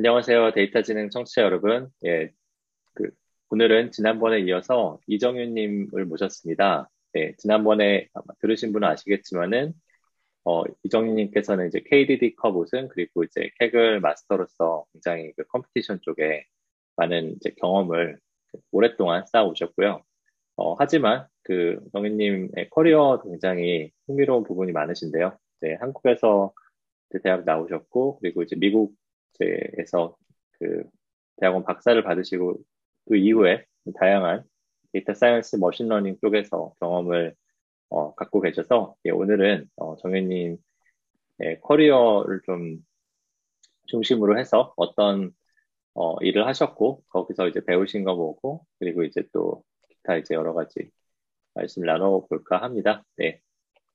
안녕하세요. 데이터 지능 청취자 여러분. 예, 그, 오늘은 지난번에 이어서 이정윤님을 모셨습니다. 네, 지난번에 들으신 분은 아시겠지만은, 어, 이정윤님께서는 이제 KDD Cup 우승, 그리고 이제 Kaggle 마스터로서 굉장히 그 competition 쪽에 많은 이제 경험을 오랫동안 쌓아오셨고요. 어, 하지만 그 정윤님의 커리어 굉장히 흥미로운 부분이 많으신데요. 이제 한국에서 대학 나오셨고, 그리고 이제 미국 에서 그 대학원 박사를 받으시고 그 이후에 다양한 data science machine learning 쪽에서 경험을 어, 갖고 계셔서 예, 오늘은 어, 정윤님의 커리어를 좀 중심으로 해서 어떤 어, 일을 하셨고 거기서 이제 배우신 거 보고 그리고 이제 또 기타 이제 여러 가지 말씀 나눠볼까 합니다. 네,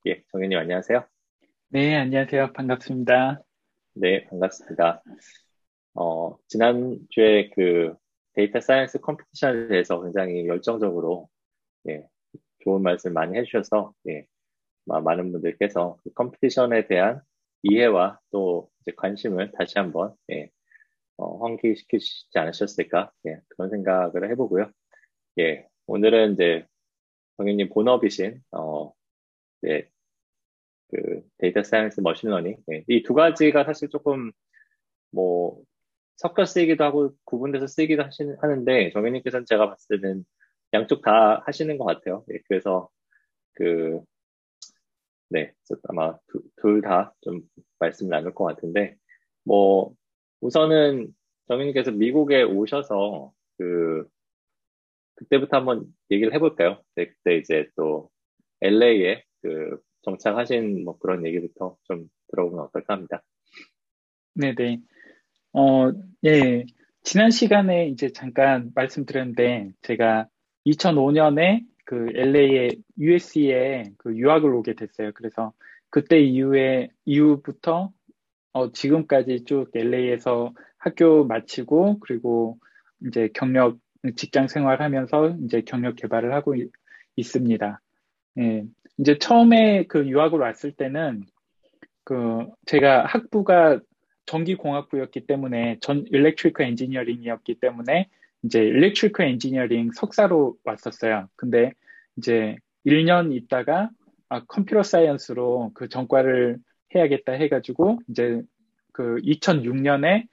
예, 정윤님 안녕하세요. 네, 안녕하세요. 반갑습니다. 네, 반갑습니다. 어, 지난주에 그 data science competition에 대해서 굉장히 열정적으로, 예, 좋은 말씀 많이 해주셔서, 예, 많은 분들께서 그 competition에 대한 이해와 또 관심을 다시 한번, 예, 어, 환기시키지 않으셨을까, 예, 그런 생각을 해보고요. 예, 오늘은 이제 정윤님 본업이신, 어, 예, 그 data science machine learning 네. 이 두 가지가 사실 조금 뭐 섞여 쓰이기도 하고 구분돼서 쓰이기도 하시는 하는데 정윤님께서는 제가 봤을 때는 양쪽 다 하시는 것 같아요. 네, 그래서 그 네, 아마 둘 다 좀 말씀 나눌 것 같은데 뭐 우선은 정현님께서 미국에 오셔서 그 그때부터 한번 얘기를 해볼까요? 네, 그때 이제 또 LA에 그 정착하신 뭐 그런 얘기부터 좀 들어보면 어떨까 합니다. 네네. 어, 예. 지난 시간에 이제 잠깐 말씀드렸는데 제가 2005년에 그 LA에 USC에 그 유학을 오게 됐어요. 그래서 그때 이후에 이후부터 어, 지금까지 쭉 LA에서 학교 마치고 그리고 이제 경력 직장 생활하면서 이제 경력 개발을 하고 있, 습니다 예. 이제 처음에 그 유학을 왔을 때는 그 제가 학부가 전기공학부였기 때문에 전 일렉트리컬 엔지니어링이었기 때문에 이제 일렉트리컬 엔지니어링 석사로 왔었어요. 근데 이제 1년 있다가 아, computer science로 그 전과를 해야겠다 해가지고 이제 그 2006년에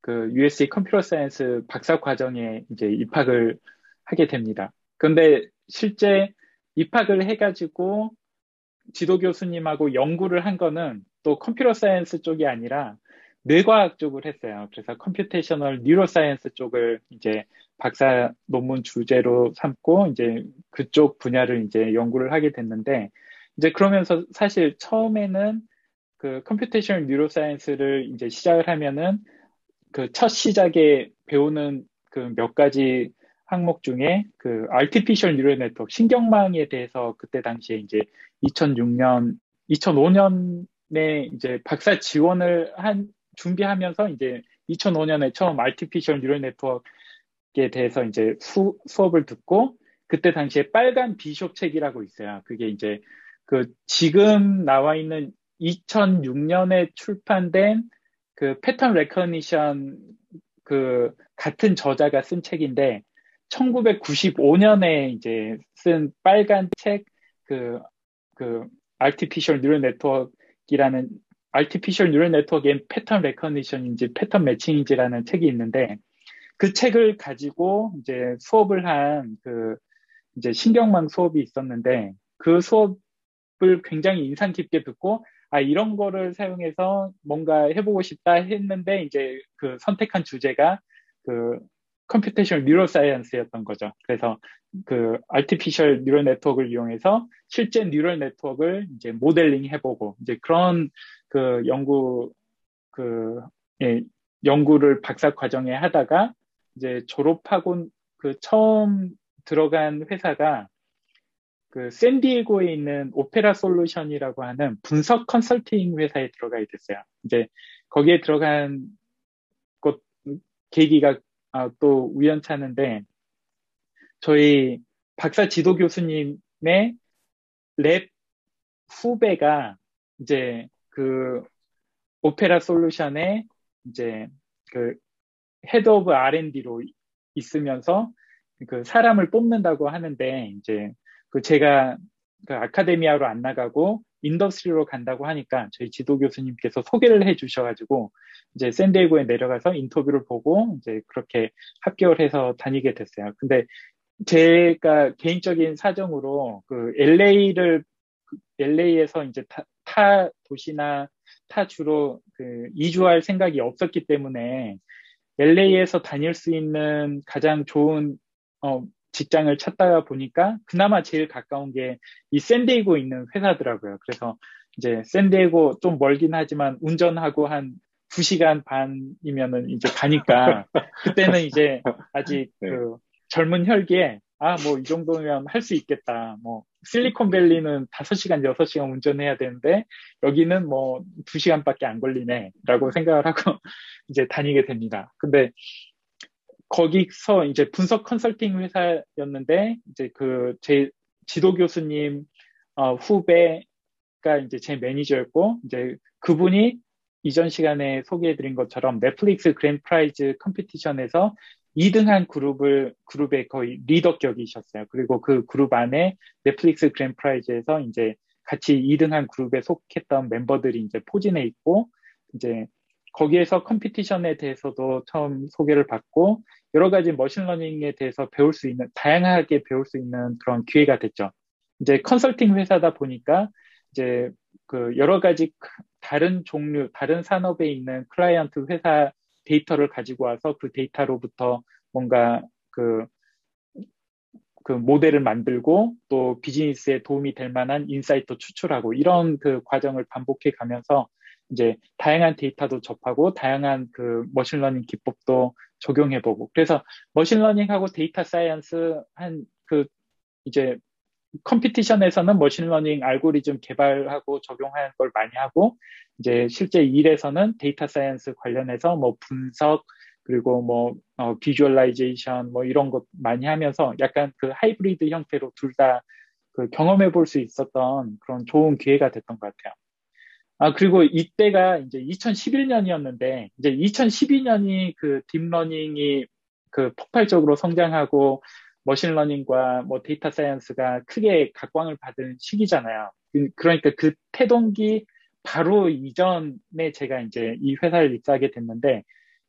그 USC computer science 박사 과정에 이제 입학을 하게 됩니다. 근데 실제 입학을 해가지고 지도 교수님하고 연구를 한 거는 또 computer science 쪽이 아니라 뇌과학 쪽을 했어요. 그래서 computational neuroscience 쪽을 이제 박사 논문 주제로 삼고 이제 그쪽 분야를 이제 연구를 하게 됐는데 이제 그러면서 사실 처음에는 그 computational neuroscience를 이제 시작을 하면은 그 첫 시작에 배우는 그 몇 가지 항목 중에 그 artificial neural network 신경망에 대해서 그때 당시에 이제 2006년 2005년에 이제 박사 지원을 한 준비하면서 이제 2005년에 처음 artificial neural network에 대해서 이제 수, 수업을 듣고 그때 당시에 빨간 비숍 책이라고 있어요. 그게 이제 그 지금 나와 있는 2006년에 출판된 그 패턴 레커니션 그 같은 저자가 쓴 책인데 1995년에 이제 쓴 빨간 책, 그, 그, Artificial Neural Network이라는 Artificial Neural Network의 pattern recognition인지 pattern matching인지라는 책이 있는데 그 책을 가지고 이제 수업을 한 그 이제 신경망 수업이 있었는데 그 수업을 굉장히 인상 깊게 듣고 아 이런 거를 사용해서 뭔가 해보고 싶다 했는데 이제 그 선택한 주제가 그 computational neuroscience였던 거죠. 그래서 그 artificial neural network을 이용해서 실제 neural network를 이제 모델링 해보고 이제 그런 그 연구 그 예, 연구를 박사 과정에 하다가 이제 졸업하고 그 처음 들어간 회사가 그 샌디에고에 있는 Opera Solutions이라고 하는 분석 컨설팅 회사에 들어가게 됐어요. 이제 거기에 들어간 것 계기가 아, 또 우연찮은데 저희 박사 지도 교수님의 lab 후배가 이제 그 Opera Solutions에 이제 그 head of R&D로 있으면서 그 사람을 뽑는다고 하는데 이제 그 제가 그 academia로 안 나가고 industry로 간다고 하니까 저희 지도 교수님께서 소개를 해 주셔가지고 이제 샌디에고에 내려가서 인터뷰를 보고 이제 그렇게 합격을 해서 다니게 됐어요. 근데 제가 개인적인 사정으로 그 LA를 LA에서 이제 타, 타 도시나 타 주로 그 이주할 생각이 없었기 때문에 LA에서 다닐 수 있는 가장 좋은 어, 직장을 찾다가 보니까 그나마 제일 가까운 게 이 샌디에고 있는 회사더라고요. 그래서 이제 샌디에고 좀 멀긴 하지만 운전하고 한 2시간 반이면은 이제 가니까 그때는 이제 아직 네. 그 젊은 혈기에 아, 뭐, 이 정도면 할 수 있겠다. 뭐, 실리콘밸리는 5시간, 6시간 운전해야 되는데, 여기는 뭐, 2시간밖에 안 걸리네. 라고 생각을 하고, 이제 다니게 됩니다. 근데, 거기서 이제 분석 컨설팅 회사였는데 이제 그 제 지도 교수님 어, 후배가 이제 제 매니저였고 이제 그분이 이전 시간에 소개해드린 것처럼 Netflix Grand Prize competition에서 2등한 그룹을 그룹의 거의 리더격이셨어요. 그리고 그 그룹 안에 Netflix Grand Prize에서 이제 같이 2등한 그룹에 속했던 멤버들이 이제 포진해 있고 이제 거기에서 competition에 대해서도 처음 소개를 받고 여러 가지 machine learning에 대해서 배울 수 있는 다양하게 배울 수 있는 그런 기회가 됐죠. 이제 컨설팅 회사다 보니까 이제 그 여러 가지 다른 종류, 다른 산업에 있는 클라이언트 회사 데이터를 가지고 와서 그 데이터로부터 뭔가 그, 그 모델을 만들고 또 비즈니스에 도움이 될 만한 insight 추출하고 이런 그 과정을 반복해 가면서 이제 다양한 데이터도 접하고 다양한 그 machine learning 기법도 적용해보고 그래서 machine learning하고 data science 한 그 이제 competition에서는 machine learning 알고리즘 개발하고 적용하는 걸 많이 하고 이제 실제 일에서는 data science 관련해서 뭐 분석 그리고 뭐 어, visualization 뭐 이런 것 많이 하면서 약간 그 하이브리드 형태로 둘 다 그 경험해 볼 수 있었던 그런 좋은 기회가 됐던 것 같아요. 아, 그리고 이때가 이제 2011년이었는데, 이제 2012년이 그 deep learning이 그 폭발적으로 성장하고 machine learning과 뭐 data science가 크게 각광을 받은 시기잖아요. 그, 그러니까 그 태동기 바로 이전에 제가 이제 이 회사를 입사하게 됐는데,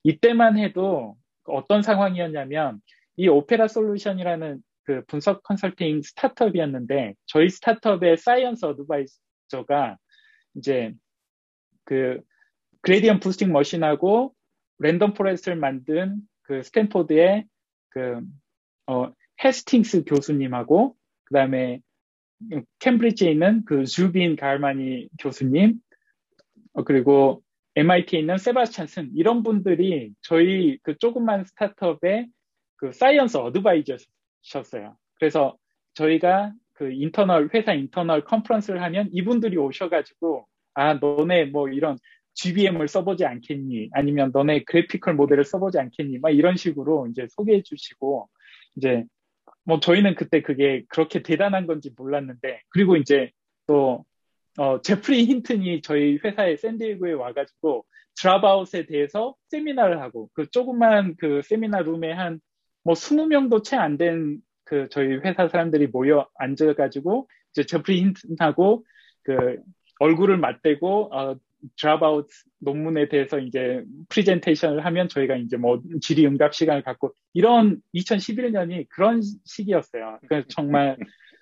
이때만 해도 어떤 상황이었냐면, 이 Opera Solutions이라는 그 분석 컨설팅 스타트업이었는데, 저희 스타트업의 science advisor가 이제 그 gradient boosting machine하고 random forest를 만든 그 스탠포드의 그 어, 헤스팅스 교수님하고 그다음에 캠브리지에 있는 그 주빈 가라마니 교수님 어, 그리고 MIT에 있는 세바스찬 승 이런 분들이 저희 그 조그만 스타트업의 그 science advisor셨어요. 그래서 저희가 그 internal 회사 internal conference를 하면 이분들이 오셔가지고 아 너네 뭐 이런 GBM을 써보지 않겠니? 아니면 너네 그래피컬 모델을 써보지 않겠니? 막 이런 식으로 이제 소개해 주시고 이제 뭐 저희는 그때 그게 그렇게 대단한 건지 몰랐는데 그리고 이제 또 어, 제프리 힌튼이 저희 회사에 샌디에고에 와가지고 드랍아웃에 대해서 세미나를 하고 그 조그만 그 세미나 룸에 한 뭐 20명도 채 안 된 그 저희 회사 사람들이 모여 앉아가지고 이제 제프리 힌튼하고 그 얼굴을 맞대고 어, dropout 논문에 대해서 이제 프리젠테이션을 하면 저희가 이제 뭐 질의 응답 시간을 갖고 이런 2011년이 그런 시기였어요. 그러니까 정말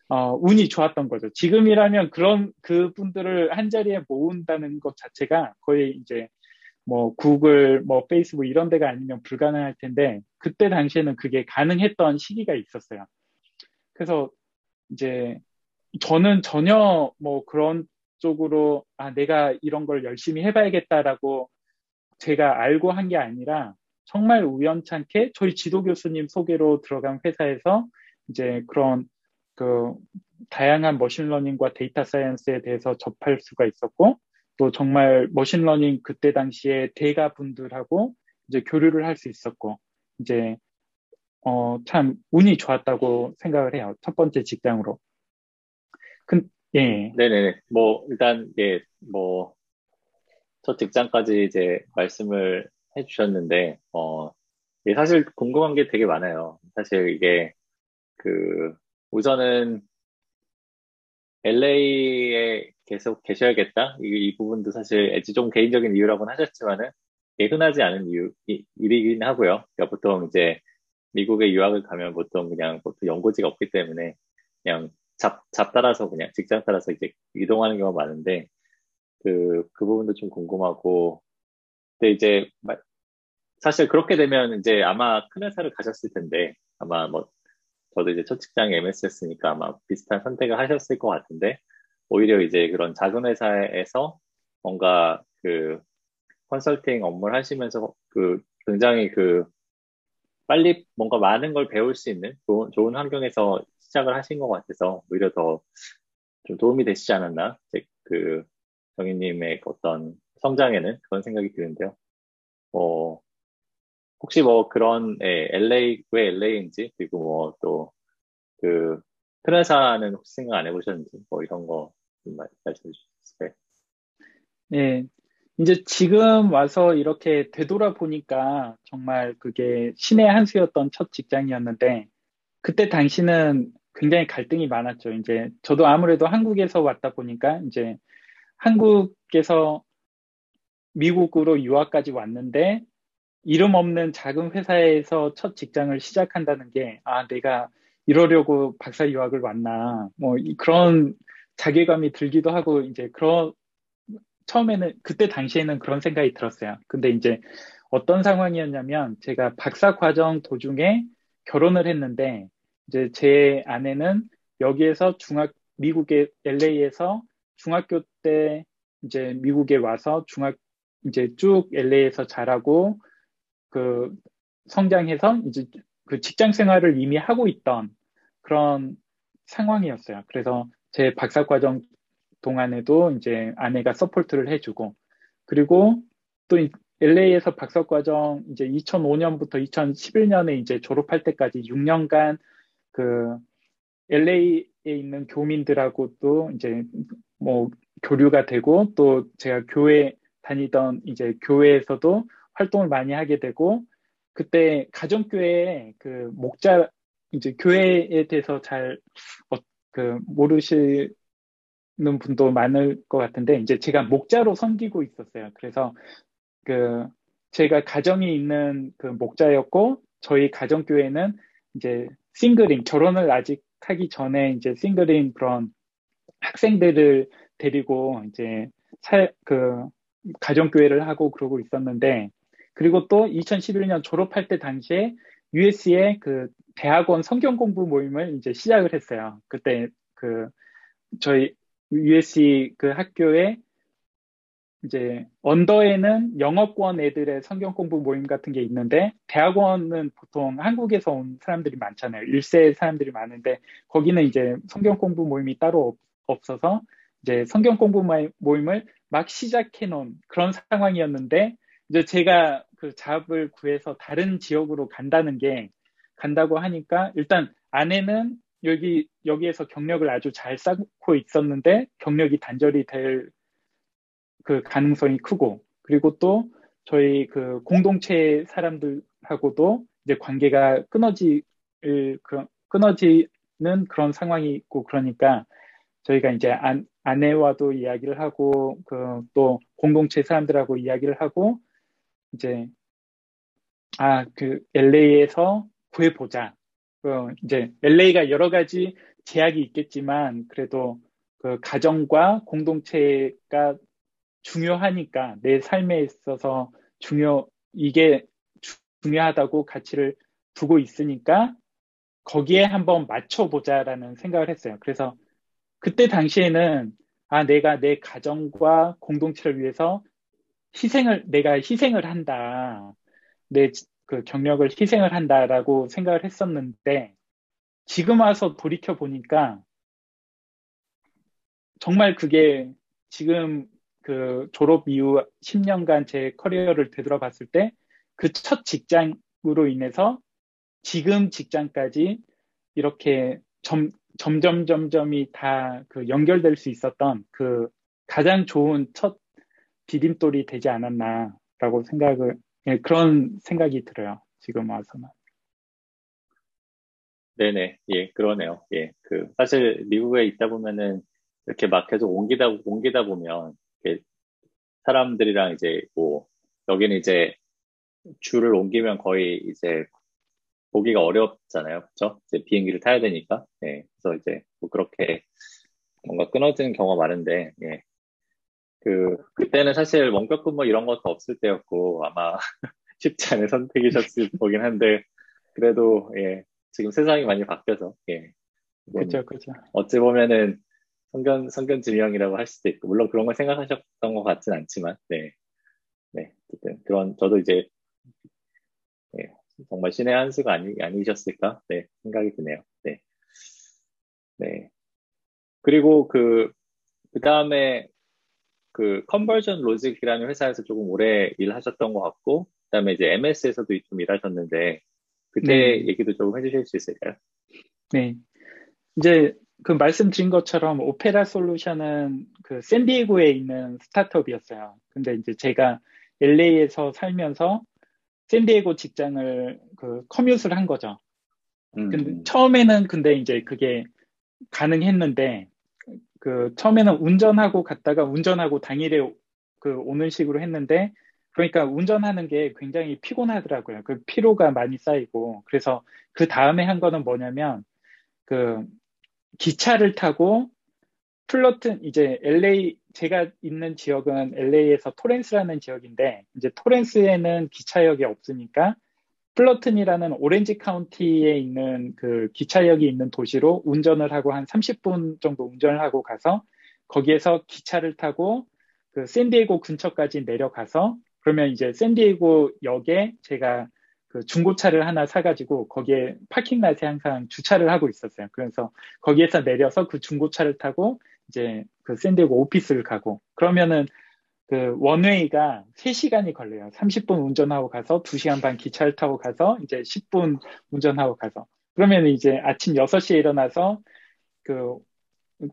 어, 운이 좋았던 거죠. 지금이라면 그런 그 분들을 한 자리에 모은다는 것 자체가 거의 이제 뭐 구글, 뭐 페이스북 이런 데가 아니면 불가능할 텐데 그때 당시에는 그게 가능했던 시기가 있었어요. 그래서 이제 저는 전혀 뭐 그런 쪽으로 아 내가 이런 걸 열심히 해봐야겠다라고 제가 알고 한 게 아니라 정말 우연찮게 저희 지도 교수님 소개로 들어간 회사에서 이제 그런 그 다양한 machine learning과 data science에 대해서 접할 수가 있었고 또 정말 machine learning 그때 당시에 대가 분들하고 이제 교류를 할 수 있었고 이제 어 참 운이 좋았다고 생각을 해요 첫 번째 직장으로. 근, 예. 네네. 뭐, 일단, 예, 뭐, 첫 직장까지 이제 말씀을 해주셨는데, 어, 예, 사실 궁금한 게 되게 많아요. 사실 이게 그 우선은 LA에 계속 계셔야겠다. 이, 이 부분도 사실 좀 개인적인 이유라고는 하셨지만은 예, 흔하지 않은 이유, 이, 일이긴 하고요. 그러니까 보통 이제 미국에 유학을 가면 보통 그냥 보통 연고지가 없기 때문에 그냥 잡, 잡 따라서 그냥 직장 따라서 이제 이동하는 경우가 많은데 그, 그 부분도 좀 궁금하고 근데 이제 사실 그렇게 되면 이제 아마 큰 회사를 가셨을 텐데 아마 뭐 저도 이제 첫 직장이 MS였으니까 아마 비슷한 선택을 하셨을 것 같은데 오히려 이제 그런 작은 회사에서 뭔가 그 컨설팅 업무를 하시면서 그 굉장히 그 빨리 뭔가 많은 걸 배울 수 있는 좋은, 좋은 환경에서 시작을 하신 것 같아서 오히려 더 좀 도움이 되시지 않았나 그 정희님의 어떤 성장에는 그런 생각이 드는데요. 어, 혹시 뭐 그런 예, LA 왜 LA인지 그리고 뭐 또 그 트레사는 혹시 생각 안 해보셨는지 뭐 이런 거 말씀해 주실까요? 네, 이제 지금 와서 이렇게 되돌아 보니까 정말 그게 신의 한 수였던 첫 직장이었는데 그때 당시는 굉장히 갈등이 많았죠. 이제 저도 아무래도 한국에서 왔다 보니까 이제 한국에서 미국으로 유학까지 왔는데 이름 없는 작은 회사에서 첫 직장을 시작한다는 게, 아, 내가 이러려고 박사 유학을 왔나, 뭐, 그런 자괴감이 들기도 하고, 이제 그런, 처음에는, 그때 당시에는 그런 생각이 들었어요. 근데 이제 어떤 상황이었냐면, 제가 박사 과정 도중에 결혼을 했는데, 이제 제 아내는 여기에서 중학, 미국의 LA에서 중학교 때 이제 미국에 와서 중학, 이제 쭉 LA에서 자라고, 그 성장해서 이제 그 직장 생활을 이미 하고 있던 그런 상황이었어요. 그래서 제 박사 과정 동안에도 이제 아내가 support를 해주고 그리고 또 LA에서 박사 과정 이제 2005년부터 2011년에 이제 졸업할 때까지 6년간 그 LA에 있는 교민들하고 또 이제 뭐 교류가 되고 또 제가 교회 다니던 이제 교회에서도 활동을 많이 하게 되고 그때 가정교회 그 목자 이제 교회에 대해서 잘그 어, 모르시 는 분도 많을 것 같은데 이제 제가 목자로 섬기고 있었어요. 그래서 그 제가 가정이 있는 그 목자였고 저희 가정 교회는 이제 싱글인 결혼을 아직 하기 전에 이제 싱글인 그런 학생들을 데리고 이제 살, 그 가정 교회를 하고 그러고 있었는데 그리고 또 2011년 졸업할 때 당시에 US의 그 대학원 성경 공부 모임을 이제 시작을 했어요. 그때 그 저희 USC 그 학교에 이제 언더에는 영어권 애들의 성경 공부 모임 같은 게 있는데 대학원은 보통 한국에서 온 사람들이 많잖아요. 1세 사람들이 많은데 거기는 이제 성경 공부 모임이 따로 없, 어서 이제 성경 공부 모임을 막 시작해 놓은 그런 상황이었는데 이제 제가 그 잡을 구해서 다른 지역으로 간다는 게 간다고 하니까 일단 아내는 여기 여기에서 경력을 아주 잘 쌓고 있었는데 경력이 단절이 될 그 가능성이 크고 그리고 또 저희 그 공동체 사람들하고도 이제 관계가 끊어지 그 끊어지는 그런 상황이 있고 그러니까 저희가 이제 안, 아내와도 이야기를 하고 그 또 공동체 사람들하고 이야기를 하고 이제 아 그 LA에서 구해보자. 그 이제 LA가 여러 가지 제약이 있겠지만 그래도 그 가정과 공동체가 중요하니까 내 삶에 있어서 중요 이게 중요하다고 가치를 두고 있으니까 거기에 한번 맞춰보자라는 생각을 했어요. 그래서 그때 당시에는 아 내가 내 가정과 공동체를 위해서 희생을, 내가 희생을 한다. 내 그 경력을 희생을 한다라고 생각을 했었는데, 지금 와서 돌이켜 보니까, 정말 그게 지금 그 졸업 이후 10년간 제 커리어를 되돌아봤을 때, 그 첫 직장으로 인해서 지금 직장까지 이렇게 점, 점점 점점이 다 그 연결될 수 있었던 그 가장 좋은 첫 디딤돌이 되지 않았나라고 생각을 예, 그런 생각이 들어요. 지금 와서는. 네네, 예, 그러네요. 예, 그, 사실 미국에 있다 보면은 이렇게 막 계속 옮기다, 옮기다 보면, 사람들이랑 이제 뭐, 여기는 이제 줄을 옮기면 거의 이제 보기가 어렵잖아요. 그쵸? 이제 비행기를 타야 되니까. 예, 그래서 이제 뭐 그렇게 뭔가 끊어지는 경우가 많은데, 예. 그, 그때는 사실 원격 근무 이런 것도 없을 때였고, 아마 쉽지 않은 선택이셨을 거긴 한데, 그래도, 예, 지금 세상이 많이 바뀌어서, 예. 그죠, 그죠. 어찌 보면은 성견, 성견 지명이라고 할 수도 있고, 물론 그런 걸 생각하셨던 것 같진 않지만, 네. 네. 어쨌든 그런, 저도 이제, 예, 정말 신의 한 수가 아니, 아니셨을까? 네. 생각이 드네요. 네. 네. 그리고 그, 그 다음에 그 컨버전 로직이라는 회사에서 조금 오래 일하셨던 것 같고, 그 다음에 이제 MS에서도 좀 일하셨는데, 그때 네. 얘기도 조금 해주실 수 있을까요? 네. 이제 그 말씀드린 것처럼 오페라 솔루션은 그 샌디에고에 있는 스타트업이었어요. 근데 이제 제가 LA에서 살면서 샌디에고 직장을 그 커뮤트를 한 거죠. 음. 근데 처음에는 근데 이제 그게 가능했는데 그 처음에는 운전하고 갔다가 운전하고 당일에 그 오는 식으로 했는데 그러니까 운전하는 게 굉장히 피곤하더라고요. 그 피로가 많이 쌓이고 그래서 그 다음에 한 거는 뭐냐면 그 기차를 타고 플러튼 이제 LA 제가 있는 지역은 LA에서 토렌스라는 지역인데 이제 토렌스에는 기차역이 없으니까 플러튼이라는 오렌지 카운티에 있는 그 기차역이 있는 도시로 운전을 하고 한 30분 정도 운전을 하고 가서 거기에서 기차를 타고 그 샌디에고 근처까지 내려가서 그러면 이제 샌디에고 역에 제가 그 중고차를 하나 사가지고 거기에 파킹랏에 항상 주차를 하고 있었어요. 그래서 거기에서 내려서 그 중고차를 타고 이제 그 샌디에고 오피스를 가고 그러면은 그 원웨이가 3시간이 걸려요. 30분 운전하고 가서 2시간 반 기차를 타고 가서 이제 10분 운전하고 가서 그러면 이제 아침 6시에 일어나서 그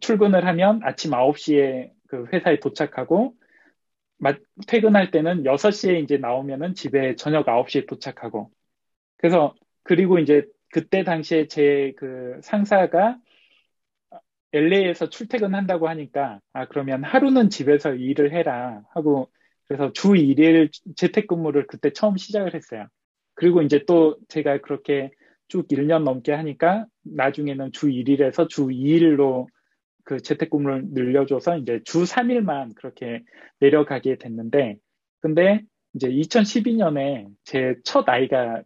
출근을 하면 아침 9시에 그 회사에 도착하고 퇴근할 때는 6시에 이제 나오면은 집에 저녁 9시에 도착하고. 그래서, 그리고 이제 그때 당시에 제 그 상사가 LA에서 출퇴근한다고 하니까, 아, 그러면 하루는 집에서 일을 해라 하고, 그래서 주 1일 재택근무를 그때 처음 시작을 했어요. 그리고 이제 또 제가 그렇게 쭉 1년 넘게 하니까 나중에는 주 1일에서 주 2일로 그 재택근무를 늘려줘서 이제 주 3일만 그렇게 내려가게 됐는데, 근데 이제 2012년에 제 첫 아이가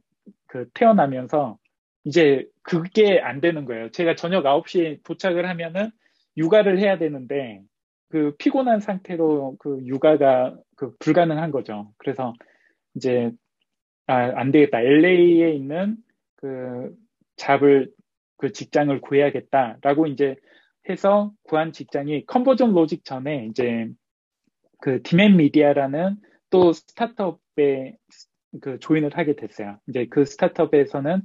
그 태어나면서 이제 그게 안 되는 거예요. 제가 저녁 9시에 도착을 하면은 육아를 해야 되는데 그 피곤한 상태로 그 육아가 그 불가능한 거죠. 그래서 이제 아, 안 되겠다. LA에 있는 그 잡을 그 직장을 구해야겠다라고 이제 해서 구한 직장이 컨버전 로직 전에 이제 그 디맨 미디어라는 또 스타트업에 그 조인을 하게 됐어요. 이제 그 스타트업에서는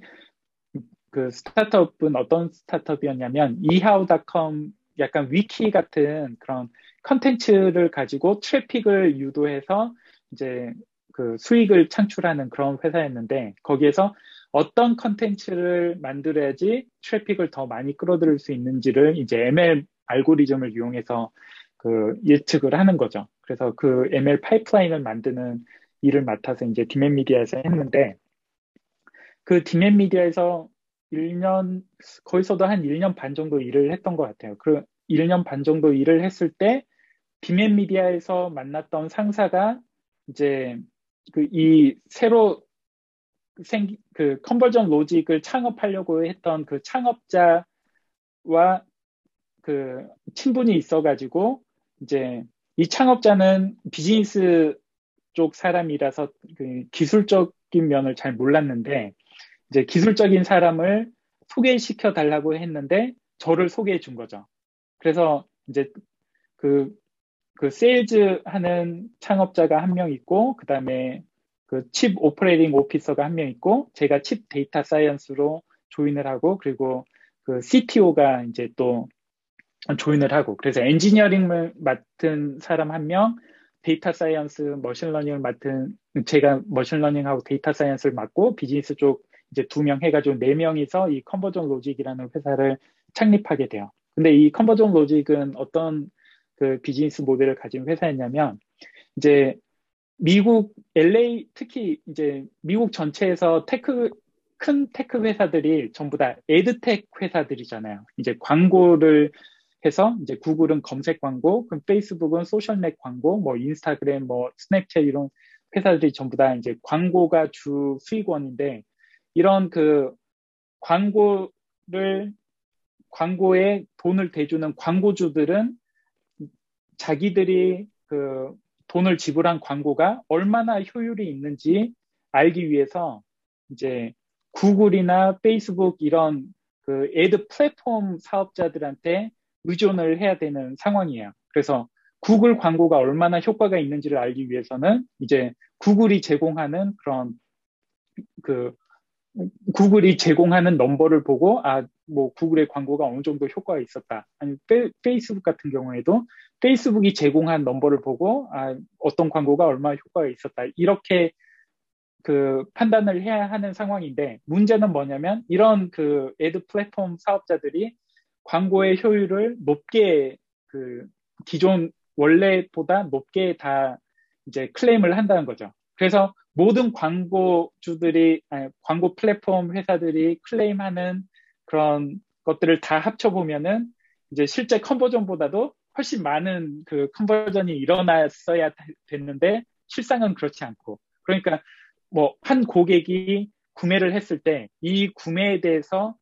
그 스타트업은 어떤 스타트업이었냐면 이하우닷컴 약간 위키 같은 그런 컨텐츠를 가지고 트래픽을 유도해서 이제 그 수익을 창출하는 그런 회사였는데 거기에서 어떤 컨텐츠를 만들어야지 트래픽을 더 많이 끌어들일 수 있는지를 이제 ML 알고리즘을 이용해서 그 예측을 하는 거죠. 그래서 그 ML 파이프라인을 만드는 일을 맡아서 이제 Demand Media에서 했는데 그 Demand Media에서 1년 거기서도 한 1년 반 정도 일을 했던 것 같아요. 그 1년 반 정도 일을 했을 때 디맨 미디어에서 만났던 상사가 이제 그 이 새로 생, 그 컨버전 로직을 창업하려고 했던 그 창업자와 그 친분이 있어가지고 이제 이 창업자는 비즈니스 쪽 사람이라서 그 기술적인 면을 잘 몰랐는데 이제 기술적인 사람을 소개시켜 달라고 했는데 저를 소개해 준 거죠. 그래서 이제 그, 그 세일즈 하는 창업자가 한 명 있고, 그 다음에 그 chief operating officer가 한 명 있고 제가 chief data scientist로 join을 하고 그리고 그 CTO가 이제 또 join을 하고 그래서 엔지니어링을 맡은 사람 한 명, data science, machine learning을 맡은 제가 machine learning하고 data science를 맡고 비즈니스 쪽 이제 두 명 해가지고 네 명이서 이 Conversion Logic이라는 회사를 창립하게 돼요. 근데 이 Conversion Logic은 어떤 그 비즈니스 모델을 가진 회사였냐면 이제 미국 LA 특히 이제 미국 전체에서 tech 큰 tech 회사들이 전부 다 ad tech 회사들이잖아요. 이제 광고를 해서 이제 구글은 검색 광고, 그럼 페이스북은 social net 광고, 뭐 인스타그램, 뭐 스냅챗 이런 회사들이 전부 다 이제 광고가 주 수익원인데 이런 그 광고를 광고에 돈을 대주는 광고주들은 자기들이 그 돈을 지불한 광고가 얼마나 효율이 있는지 알기 위해서 이제 구글이나 페이스북 이런 그 애드 플랫폼 사업자들한테 의존을 해야 되는 상황이에요. 그래서 구글 광고가 얼마나 효과가 있는지를 알기 위해서는 이제 구글이 제공하는 그런 그 구글이 제공하는 넘버를 보고 아 뭐 구글의 광고가 어느 정도 효과가 있었다. 아니 페, 페이스북 같은 경우에도 페이스북이 제공한 넘버를 보고 아 어떤 광고가 얼마나 효과가 있었다. 이렇게 그 판단을 해야 하는 상황인데 문제는 뭐냐면 이런 그 애드 플랫폼 사업자들이 광고의 효율을 높게 그 기존 원래보다 높게 다 이제 클레임을 한다는 거죠. 그래서 모든 광고주들이 아니, 광고 플랫폼 회사들이 클레임하는 그런 것들을 다 합쳐 보면은 이제 실제 컨버전보다도 훨씬 많은 그 컨버전이 일어났어야 됐는데 실상은 그렇지 않고. 그러니까 뭐 한 고객이 구매를 했을 때 이 구매에 대해서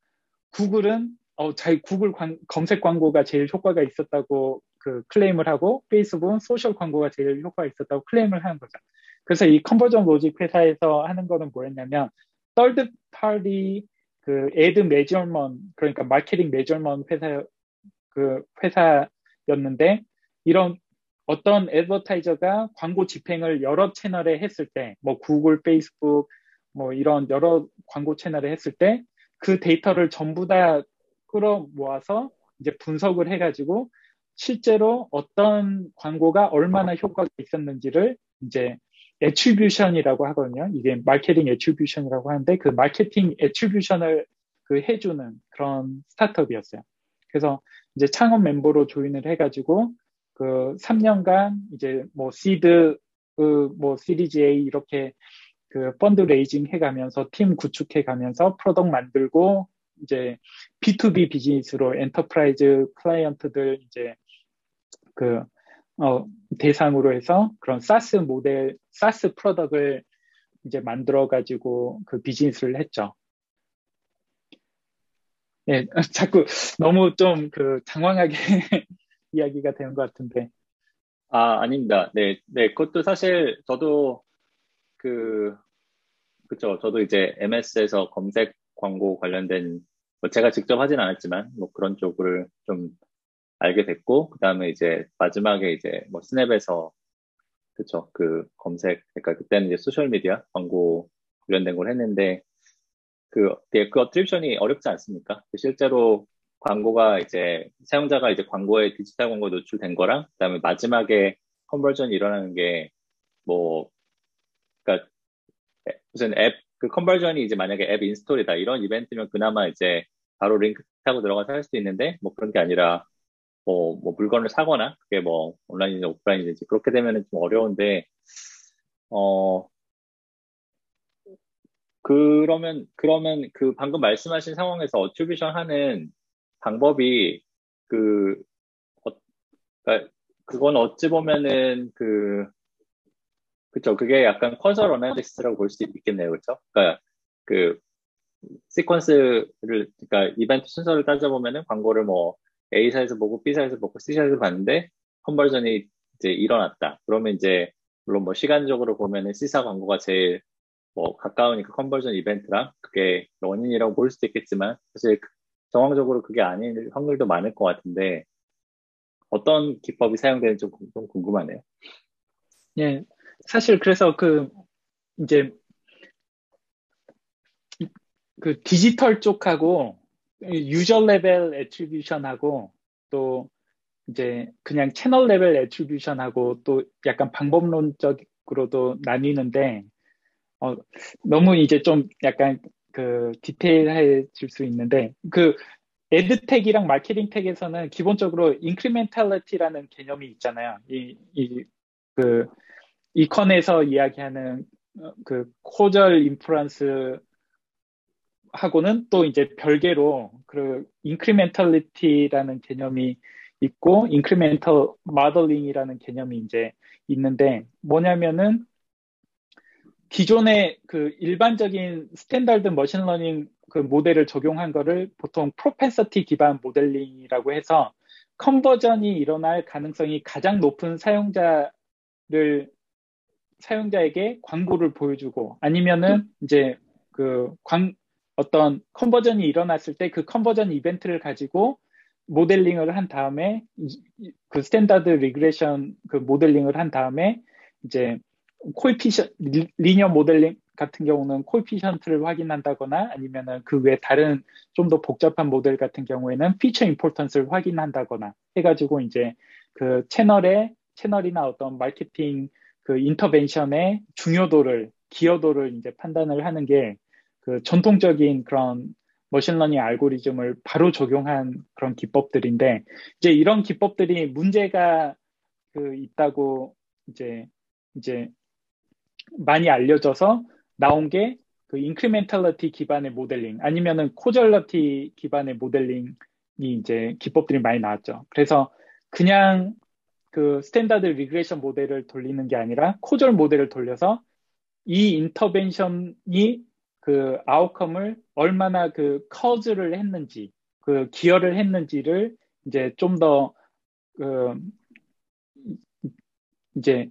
구글은 어, 자기 구글 광, 검색 광고가 제일 효과가 있었다고 그 claim을 하고 페이스북은 social 광고가 제일 효과가 있었다고 claim을 하는 거죠. 그래서 이 Conversion Logic 회사에서 하는 거는 뭐였냐면 third party 그 ad measurement 그러니까 마케팅 measurement 회사 그 회사였는데 이런 어떤 advertiser가 광고 집행을 여러 채널에 했을 때 뭐 구글, 페이스북 뭐 이런 여러 광고 채널에 했을 때 그 데이터를 전부 다 끌어 모아서 이제 분석을 해가지고 실제로 어떤 광고가 얼마나 효과가 있었는지를 이제 attribution이라고 하거든요. 이게 마케팅 attribution이라고 하는데 그 마케팅 attribution을 그 해주는 그런 스타트업이었어요. 그래서 이제 창업 멤버로 join을 해가지고 그 3년간 이제 뭐 시드 그뭐 series A 이렇게 그 fundraising 해가면서 팀 구축해 가면서 product 만들고 이제 B2B 비즈니스로 enterprise client들 이제 그 어, 대상으로 해서 그런 SaaS 모델, SaaS product을 이제 만들어 가지고 그 비즈니스를 했죠. 예, 자꾸 너무 좀그 장황하게 이야기가 되는 것 같은데. 아, 아닙니다. 네, 네, 그것도 사실 저도 그, 그쵸. 저도 이제 MS에서 검색 광고 관련된, 뭐 제가 직접 하진 않았지만, 뭐 그런 쪽을 좀 알게 됐고, 그 다음에 이제 마지막에 이제 뭐 스냅에서, 그쵸. 그 검색, 그러니까 그때는 이제 소셜 미디어 광고 관련된 걸 했는데, 그, 그 어트리션이 어렵지 않습니까? 실제로 광고가 이제 사용자가 이제 광고에 디지털 광고 노출된 거랑 그다음에 마지막에 conversion이 일어나는 게 뭐 그러니까 무슨 앱 그 conversion이 이제 만약에 앱 install이다 이런 이벤트면 그나마 이제 바로 링크 타고 들어가서 할 수도 있는데 뭐 그런 게 아니라 뭐, 뭐 물건을 사거나 그게 뭐 온라인이든지 오프라인이든지 그렇게 되면은 좀 어려운데 어 그러면 그러면 그 방금 말씀하신 상황에서 어트리뷰션 하는 방법이 그 어, 그러니까 그건 어찌 보면은 그 그쵸. 그게 약간 커서 어나리시스라고 볼 수 있겠네요. 그렇죠 그러니까 그 시퀀스를 그러니까 이벤트 순서를 따져보면은 광고를 뭐 A사에서 보고 B사에서 보고 C사에서 봤는데 컨버전이 이제 일어났다 그러면 이제 물론 뭐 시간적으로 보면은 C사 광고가 제일 뭐 가까우니까 conversion 이벤트랑 그게 원인이라고 볼 수도 있겠지만 사실 정황적으로 그게 아닌 확률도 많을 것 같은데 어떤 기법이 사용되는지 좀, 좀 궁금하네요. 예, 사실 그래서 그 이제 그 디지털 쪽하고 user level attribution하고 또 이제 그냥 channel level attribution하고 또 약간 방법론적으로도 나뉘는데 어, 너무 이제 좀 약간 그 디테일해질 수 있는데 그 ad tech이랑 marketing tech에서는 기본적으로 incrementality라는 개념이 있잖아요. 이, 이, 그, econ에서 이야기하는 어, 그 causal inference 하고는 또 이제 별개로 그 incrementality라는 개념이 있고 incremental modeling이라는 개념이 이제 있는데 뭐냐면은 기존의 그 일반적인 standard machine learning 그 모델을 적용한 거를 보통 propensity 기반 모델링이라고 해서 conversion이 일어날 가능성이 가장 높은 사용자를 사용자에게 광고를 보여주고 아니면은 이제 그 광, 어떤 conversion이 일어났을 때 그 conversion 이벤트를 가지고 모델링을 한 다음에 그 standard regression 그 모델링을 한 다음에 이제 coefficient linear modeling 같은 경우는 coefficient를 확인한다거나 아니면은 그 외 다른 좀 더 복잡한 모델 같은 경우에는 feature importance를 확인한다거나 해가지고 이제 그 채널의 채널이나 어떤 마케팅 그 intervention의 중요도를 기여도를 이제 판단을 하는 게 그 전통적인 그런 machine learning 알고리즘을 바로 적용한 그런 기법들인데 이제 이런 기법들이 문제가 그 있다고 이제 이제 많이 알려져서 나온 게 그 incrementality 기반의 모델링 아니면은 causality 기반의 모델링이 이제 기법들이 많이 나왔죠. 그래서 그냥 그 standard regression 모델을 돌리는 게 아니라 causal 모델을 돌려서 이 intervention이 그 outcome을 얼마나 그 cause를 했는지 그 기여를 했는지를 이제 좀더 그 이제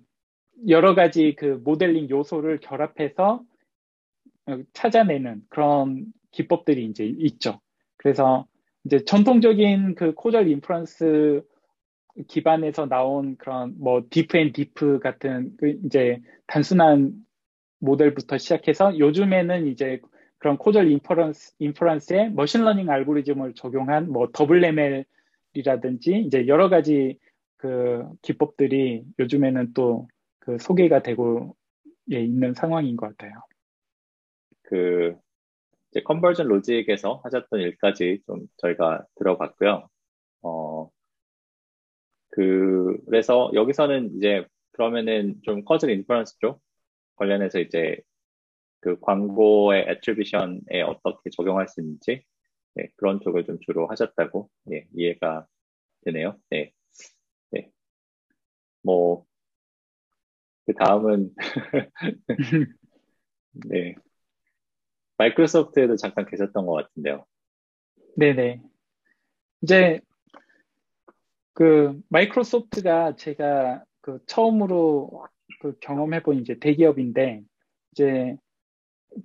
여러 가지 그 모델링 요소를 결합해서 찾아내는 그런 기법들이 이제 있죠. 그래서 이제 전통적인 그 causal inference 기반에서 나온 그런 뭐 diff and diff 같은 그 이제 단순한 모델부터 시작해서 요즘에는 이제 그런 causal inference, inference에 machine learning 알고리즘을 적용한 뭐 double ML이라든지 이제 여러 가지 그 기법들이 요즘에는 또 그 소개가 되고 예, 있는 상황인 것 같아요. 그 이제 Conversion Logic에서 하셨던 일까지 좀 저희가 들어봤고요. 어, 그, 그래서 여기서는 이제 그러면은 좀 causal inference 쪽 관련해서 이제 그 광고의 attribution에 어떻게 적용할 수 있는지 네, 그런 쪽을 좀 주로 하셨다고 예, 이해가 되네요. 네. 네. 뭐 그 다음은 네 마이크로소프트에도 잠깐 계셨던 것 같은데요. 네네. 이제 그 마이크로소프트가 제가 그 처음으로 그 경험해본 이제 대기업인데 이제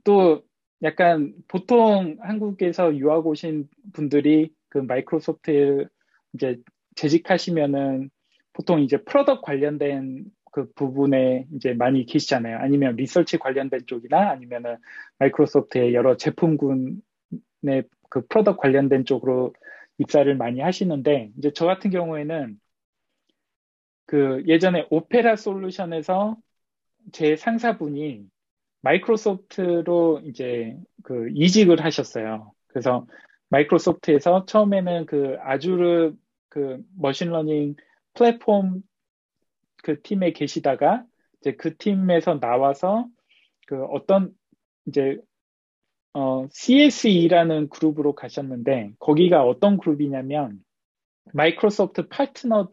또 약간 보통 한국에서 유학 오신 분들이 그 마이크로소프트 이제 재직하시면은 보통 이제 product 관련된 그 부분에 이제 많이 계시잖아요. 아니면 리서치 관련된 쪽이나 아니면은 마이크로소프트의 여러 제품군의 그 product 관련된 쪽으로 입사를 많이 하시는데 이제 저 같은 경우에는 그 예전에 오페라 솔루션에서 제 상사분이 마이크로소프트로 이제 그 이직을 하셨어요. 그래서 마이크로소프트에서 처음에는 그 Azure 그 machine learning 플랫폼 그 팀에 계시다가 이제 그 팀에서 나와서 그 어떤 이제 어, CSE라는 그룹으로 가셨는데 거기가 어떤 그룹이냐면 마이크로소프트 파트너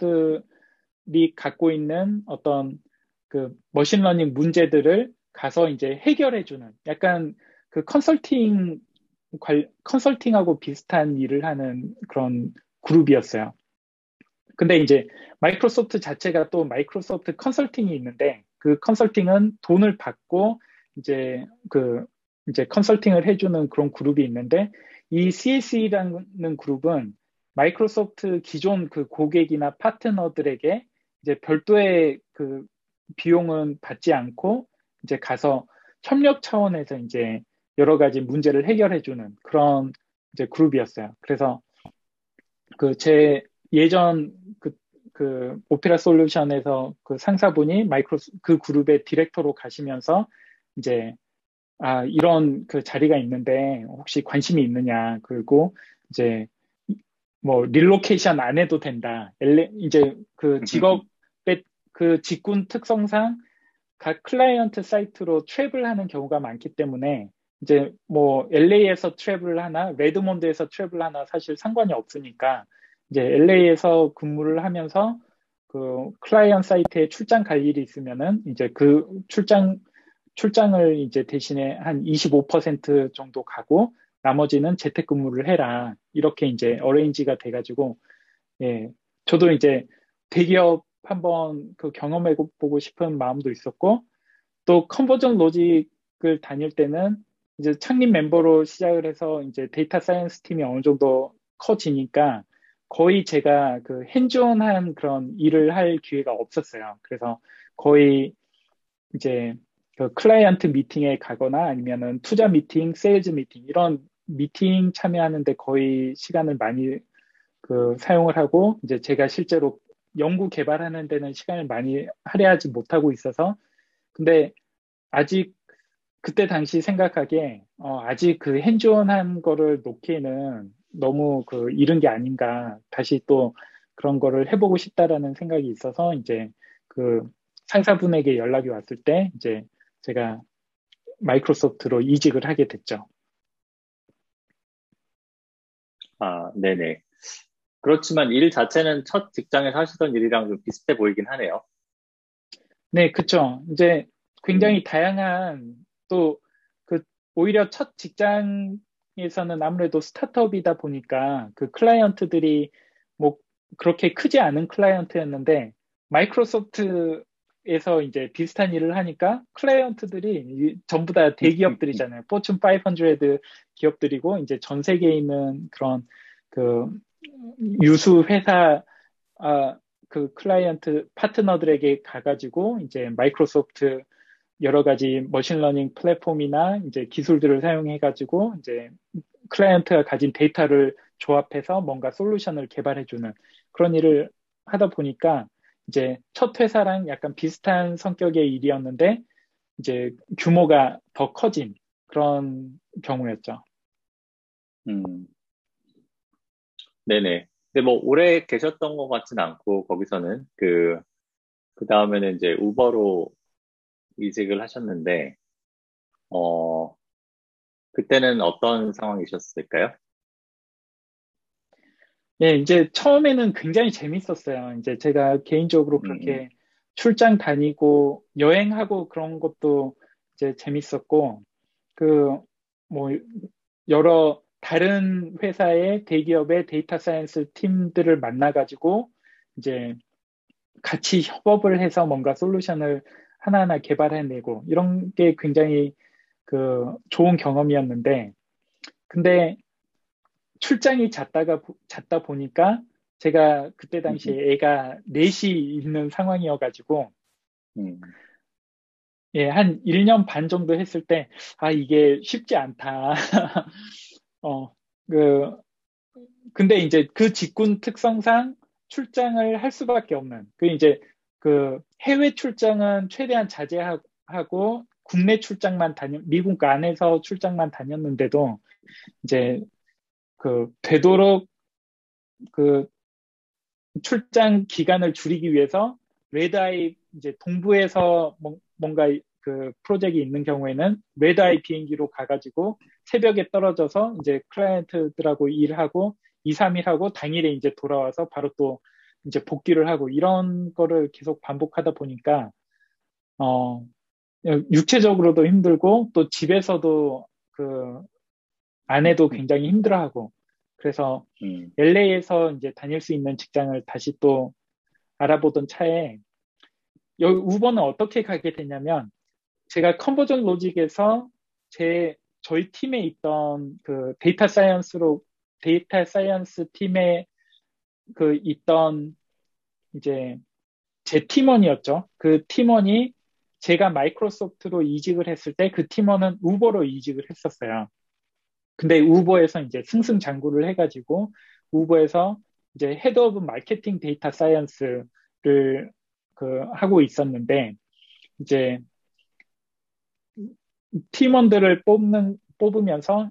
들이 갖고 있는 어떤 그 machine learning 문제들을 가서 이제 해결해주는 약간 그 컨설팅 관, 컨설팅하고 비슷한 일을 하는 그런 그룹이었어요. 근데 이제 마이크로소프트 자체가 또 마이크로소프트 컨설팅이 있는데 그 컨설팅은 돈을 받고 이제 그 이제 컨설팅을 해주는 그런 그룹이 있는데 이 CSE라는 그룹은 마이크로소프트 기존 그 고객이나 파트너들에게 이제 별도의 그 비용은 받지 않고 이제 가서 협력 차원에서 이제 여러 가지 문제를 해결해주는 그런 이제 그룹이었어요. 그래서 그 제 예전 그 그 오페라 솔루션에서 그 상사분이 마이크로 그 그룹의 디렉터로 가시면서 이제 아 이런 그 자리가 있는데 혹시 관심이 있느냐 그리고 이제 뭐 relocation 안 해도 된다. LA, 이제 그 직업의 그 직군 특성상 각 클라이언트 사이트로 travel을 하는 경우가 많기 때문에 이제 뭐 LA에서 travel 하나, 레드몬드에서 travel 하나 사실 상관이 없으니까 이제 LA에서 근무를 하면서 그 클라이언트 사이트에 출장 갈 일이 있으면은 이제 그 출장 출장을 이제 대신에 한 25% 정도 가고 나머지는 재택근무를 해라 이렇게 이제 arrange가 돼가지고 예 저도 이제 대기업 한번 그 경험해 보고 싶은 마음도 있었고 또 Conversion Logic을 다닐 때는 이제 창립 멤버로 시작을 해서 이제 data science 팀이 어느 정도 커지니까 거의 제가 그 hands-on한 그런 일을 할 기회가 없었어요. 그래서 거의 이제 그 클라이언트 미팅에 가거나 아니면은 투자 미팅, 세일즈 미팅 이런 미팅 참여하는데 거의 시간을 많이 그 사용을 하고 이제 제가 실제로 연구 개발하는 데는 시간을 많이 할애하지 못하고 있어서 근데 아직 그때 당시 생각하기에 어, 아직 그 핸즈온한 거를 놓기에는 너무 그 이른 게 아닌가 다시 또 그런 거를 해보고 싶다라는 생각이 있어서 이제 그 상사분에게 연락이 왔을 때 이제 제가 마이크로소프트로 이직을 하게 됐죠. 아, 네네. 그렇지만 일 자체는 첫 직장에서 하시던 일이랑 좀 비슷해 보이긴 하네요. 네, 그쵸. 이제 굉장히 음. 다양한 또 그 오히려 첫 직장에서는 아무래도 스타트업이다 보니까 그 클라이언트들이 뭐 그렇게 크지 않은 클라이언트였는데 마이크로소프트 에서 이제 비슷한 일을 하니까 클라이언트들이 전부 다 대기업들이잖아요. Fortune 500 기업들이고 이제 전 세계에 있는 그런 그 유수 회사 아, 그 클라이언트 파트너들에게 가가지고 이제 마이크로소프트 여러 가지 machine learning 플랫폼이나 이제 기술들을 사용해 가지고 이제 클라이언트가 가진 데이터를 조합해서 뭔가 솔루션을 개발해 주는 그런 일을 하다 보니까 이제 첫 회사랑 약간 비슷한 성격의 일이었는데 이제 규모가 더 커진 그런 경우였죠. 음. 네네. 근데 뭐 오래 계셨던 것 같진 않고 거기서는 그, 그 다음에는 이제 우버로 이직을 하셨는데, 어, 그때는 어떤 상황이셨을까요? 네, 이제 처음에는 굉장히 재밌었어요. 이제 제가 개인적으로 그렇게 음. 출장 다니고 여행하고 그런 것도 이제 재밌었고, 그, 뭐, 여러 다른 회사의 대기업의 data science 팀들을 만나가지고 이제 같이 협업을 해서 뭔가 솔루션을 하나하나 개발해내고 이런 게 굉장히 그 좋은 경험이었는데 근데 출장이 잦다가 잦다 보니까 제가 그때 당시에 음. 애가 넷이 있는 상황이어가지고 음. 예, 한 1년 반 정도 했을 때, 아, 이게 쉽지 않다. 어, 그, 근데 이제 그 직군 특성상 출장을 할 수밖에 없는, 그 이제 그 해외 출장은 최대한 자제하고 국내 출장만 다녀 미국 안에서 출장만 다녔는데도 이제 그 되도록 그 출장 기간을 줄이기 위해서 레드아이 이제 동부에서 뭔가 그 프로젝트가 있는 경우에는 레드아이 비행기로 가가지고 새벽에 떨어져서 이제 클라이언트들하고 일하고 2, 3일 하고 당일에 이제 돌아와서 바로 또 이제 복귀를 하고 이런 거를 계속 반복하다 보니까 어 육체적으로도 힘들고 또 집에서도 그 아내도 굉장히 힘들어하고 그래서 음. LA에서 이제 다닐 수 있는 직장을 다시 또 알아보던 차에 여기 우버는 어떻게 가게 되냐면 제가 Conversion Logic에서 제 저희 팀에 있던 그 data science로 data science 팀에 그 있던 이제 제 팀원이었죠. 그 팀원이 제가 마이크로소프트로 이직을 했을 때 그 팀원은 우버로 이직을 했었어요. 근데 우버에서 이제 승승장구를 해가지고 우버에서 이제 head of marketing data science를 그 하고 있었는데 이제 팀원들을 뽑는 뽑으면서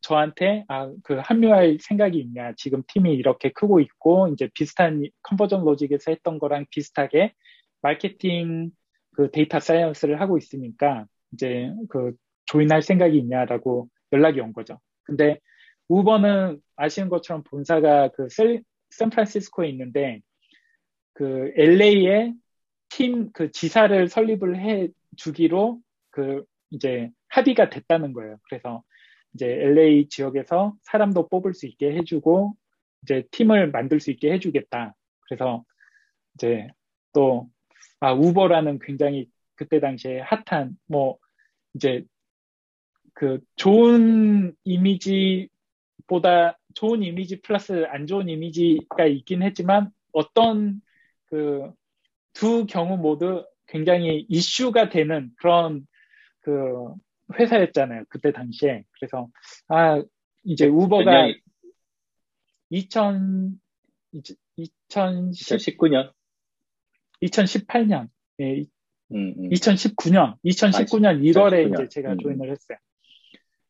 저한테 아 그 합류할 생각이 있냐. 지금 팀이 이렇게 크고 있고 이제 비슷한 Conversion Logic에서 했던 거랑 비슷하게 마케팅 그 데이터 사이언스를 하고 있으니까 이제 그 조인할 생각이 있냐라고 연락이 온 거죠. 근데 우버는 아시는 것처럼 본사가 그 샌프란시스코에 있는데 그 LA에 팀 그 지사를 설립을 해 주기로 그 이제 합의가 됐다는 거예요. 그래서 이제 LA 지역에서 사람도 뽑을 수 있게 해주고 이제 팀을 만들 수 있게 해주겠다. 그래서 이제 또 아, 우버라는 굉장히 그때 당시에 핫한 뭐 이제 그 좋은 이미지보다 좋은 이미지 플러스 안 좋은 이미지가 있긴 했지만 어떤 그 두 경우 모두 굉장히 이슈가 되는 그런 그 회사였잖아요. 그때 당시에. 그래서 아 이제 우버가 2000 2019년 2018년 예, 음, 음. 2019년 2019년 아, 1월에 2019년. 이제 제가 음. 조인을 했어요.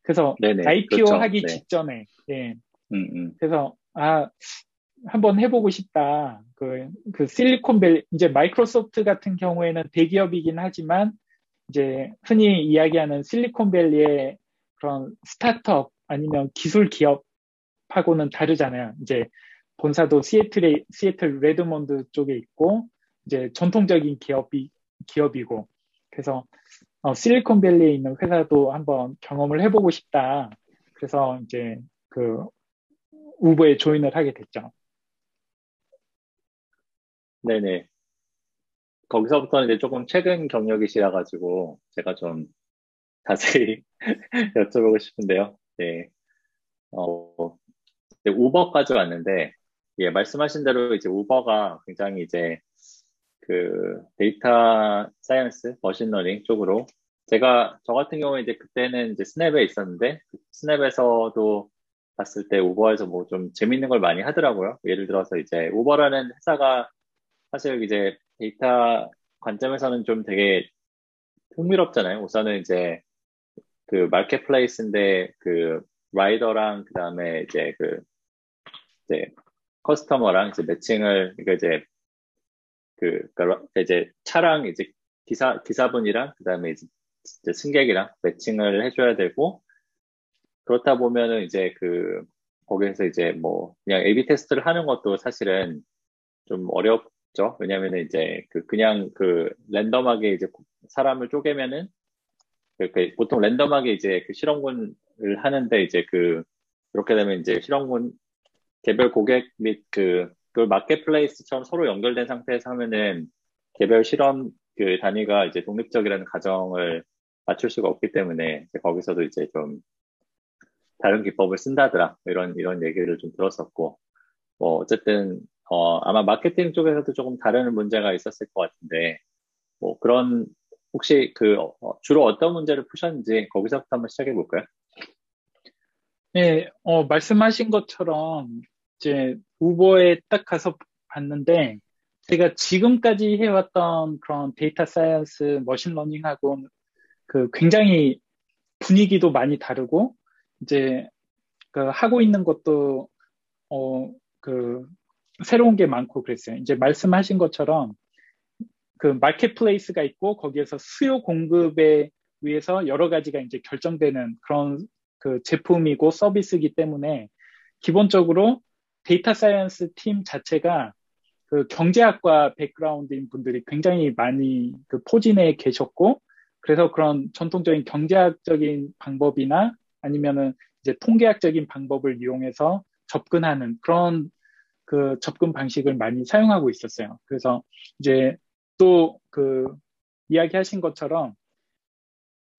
그래서 네네, IPO 그렇죠. 하기 네. 직전에 예. 음, 음. 그래서 아 한번 해보고 싶다. 그, 그 실리콘밸리 이제 마이크로소프트 같은 경우에는 대기업이긴 하지만 이제 흔히 이야기하는 실리콘밸리의 그런 스타트업 아니면 기술 기업하고는 다르잖아요. 이제 본사도 시애틀에 시애틀 레드몬드 쪽에 있고 이제 전통적인 기업이 기업이고 그래서 어, 실리콘밸리에 있는 회사도 한번 경험을 해보고 싶다. 그래서 이제 그 우버에 조인을 하게 됐죠. 네네. 거기서부터는 이제 조금 최근 경력이시라 가지고 제가 좀 자세히 여쭤보고 싶은데요. 네. 어, 우버까지 왔는데, 예, 말씀하신 대로 이제 우버가 굉장히 이제 그 data science, machine learning 쪽으로 제가 저 같은 경우에 이제 그때는 이제 스냅에 있었는데 스냅에서도 봤을 때 우버에서 뭐 좀 재밌는 걸 많이 하더라고요. 예를 들어서 이제 우버라는 회사가 사실 이제 데이터 관점에서는 좀 되게 흥미롭잖아요. 우선은 이제 그 marketplace인데 그 rider랑 그 다음에 이제 그 이제 customer랑 이제 매칭을 그러니까 이제 그 그러니까 이제 차랑 이제 기사 기사분이랑 그 다음에 이제, 이제 승객이랑 매칭을 해줘야 되고 그렇다 보면은 이제 그 거기에서 이제 뭐 그냥 A/B 테스트를 하는 것도 사실은 좀 어렵 있죠. 왜냐면은 이제 그 그냥 그 랜덤하게 이제 사람을 쪼개면은 그, 그 보통 랜덤하게 이제 그 실험군을 하는데 이제 그 그렇게 되면 이제 실험군 개별 고객 및 그 그걸 마켓플레이스처럼 서로 연결된 상태에서 하면은 개별 실험 그 단위가 이제 독립적이라는 가정을 맞출 수가 없기 때문에 거기서도 이제 좀 다른 기법을 쓴다더라 이런 이런 얘기를 좀 들었었고 뭐 어쨌든 어, 아마 마케팅 쪽에서도 조금 다른 문제가 있었을 것 같은데, 뭐 그런, 혹시 그, 어, 주로 어떤 문제를 푸셨는지 거기서부터 한번 시작해 볼까요? 네, 어, 말씀하신 것처럼 이제 우버에 딱 가서 봤는데, 제가 지금까지 해왔던 그런 data science, machine learning하고 그 굉장히 분위기도 많이 다르고, 이제 그 하고 있는 것도, 어, 그 새로운 게 많고 그랬어요. 이제 말씀하신 것처럼 그 marketplace가 있고 거기에서 수요 공급에 의해서 여러 가지가 이제 결정되는 그런 그 제품이고 서비스이기 때문에 기본적으로 data science 팀 자체가 그 경제학과 백그라운드인 분들이 굉장히 많이 그 포진해 계셨고 그래서 그런 전통적인 경제학적인 방법이나 아니면은 이제 통계학적인 방법을 이용해서 접근하는 그런 그 접근 방식을 많이 사용하고 있었어요. 그래서 이제 또 그 이야기하신 것처럼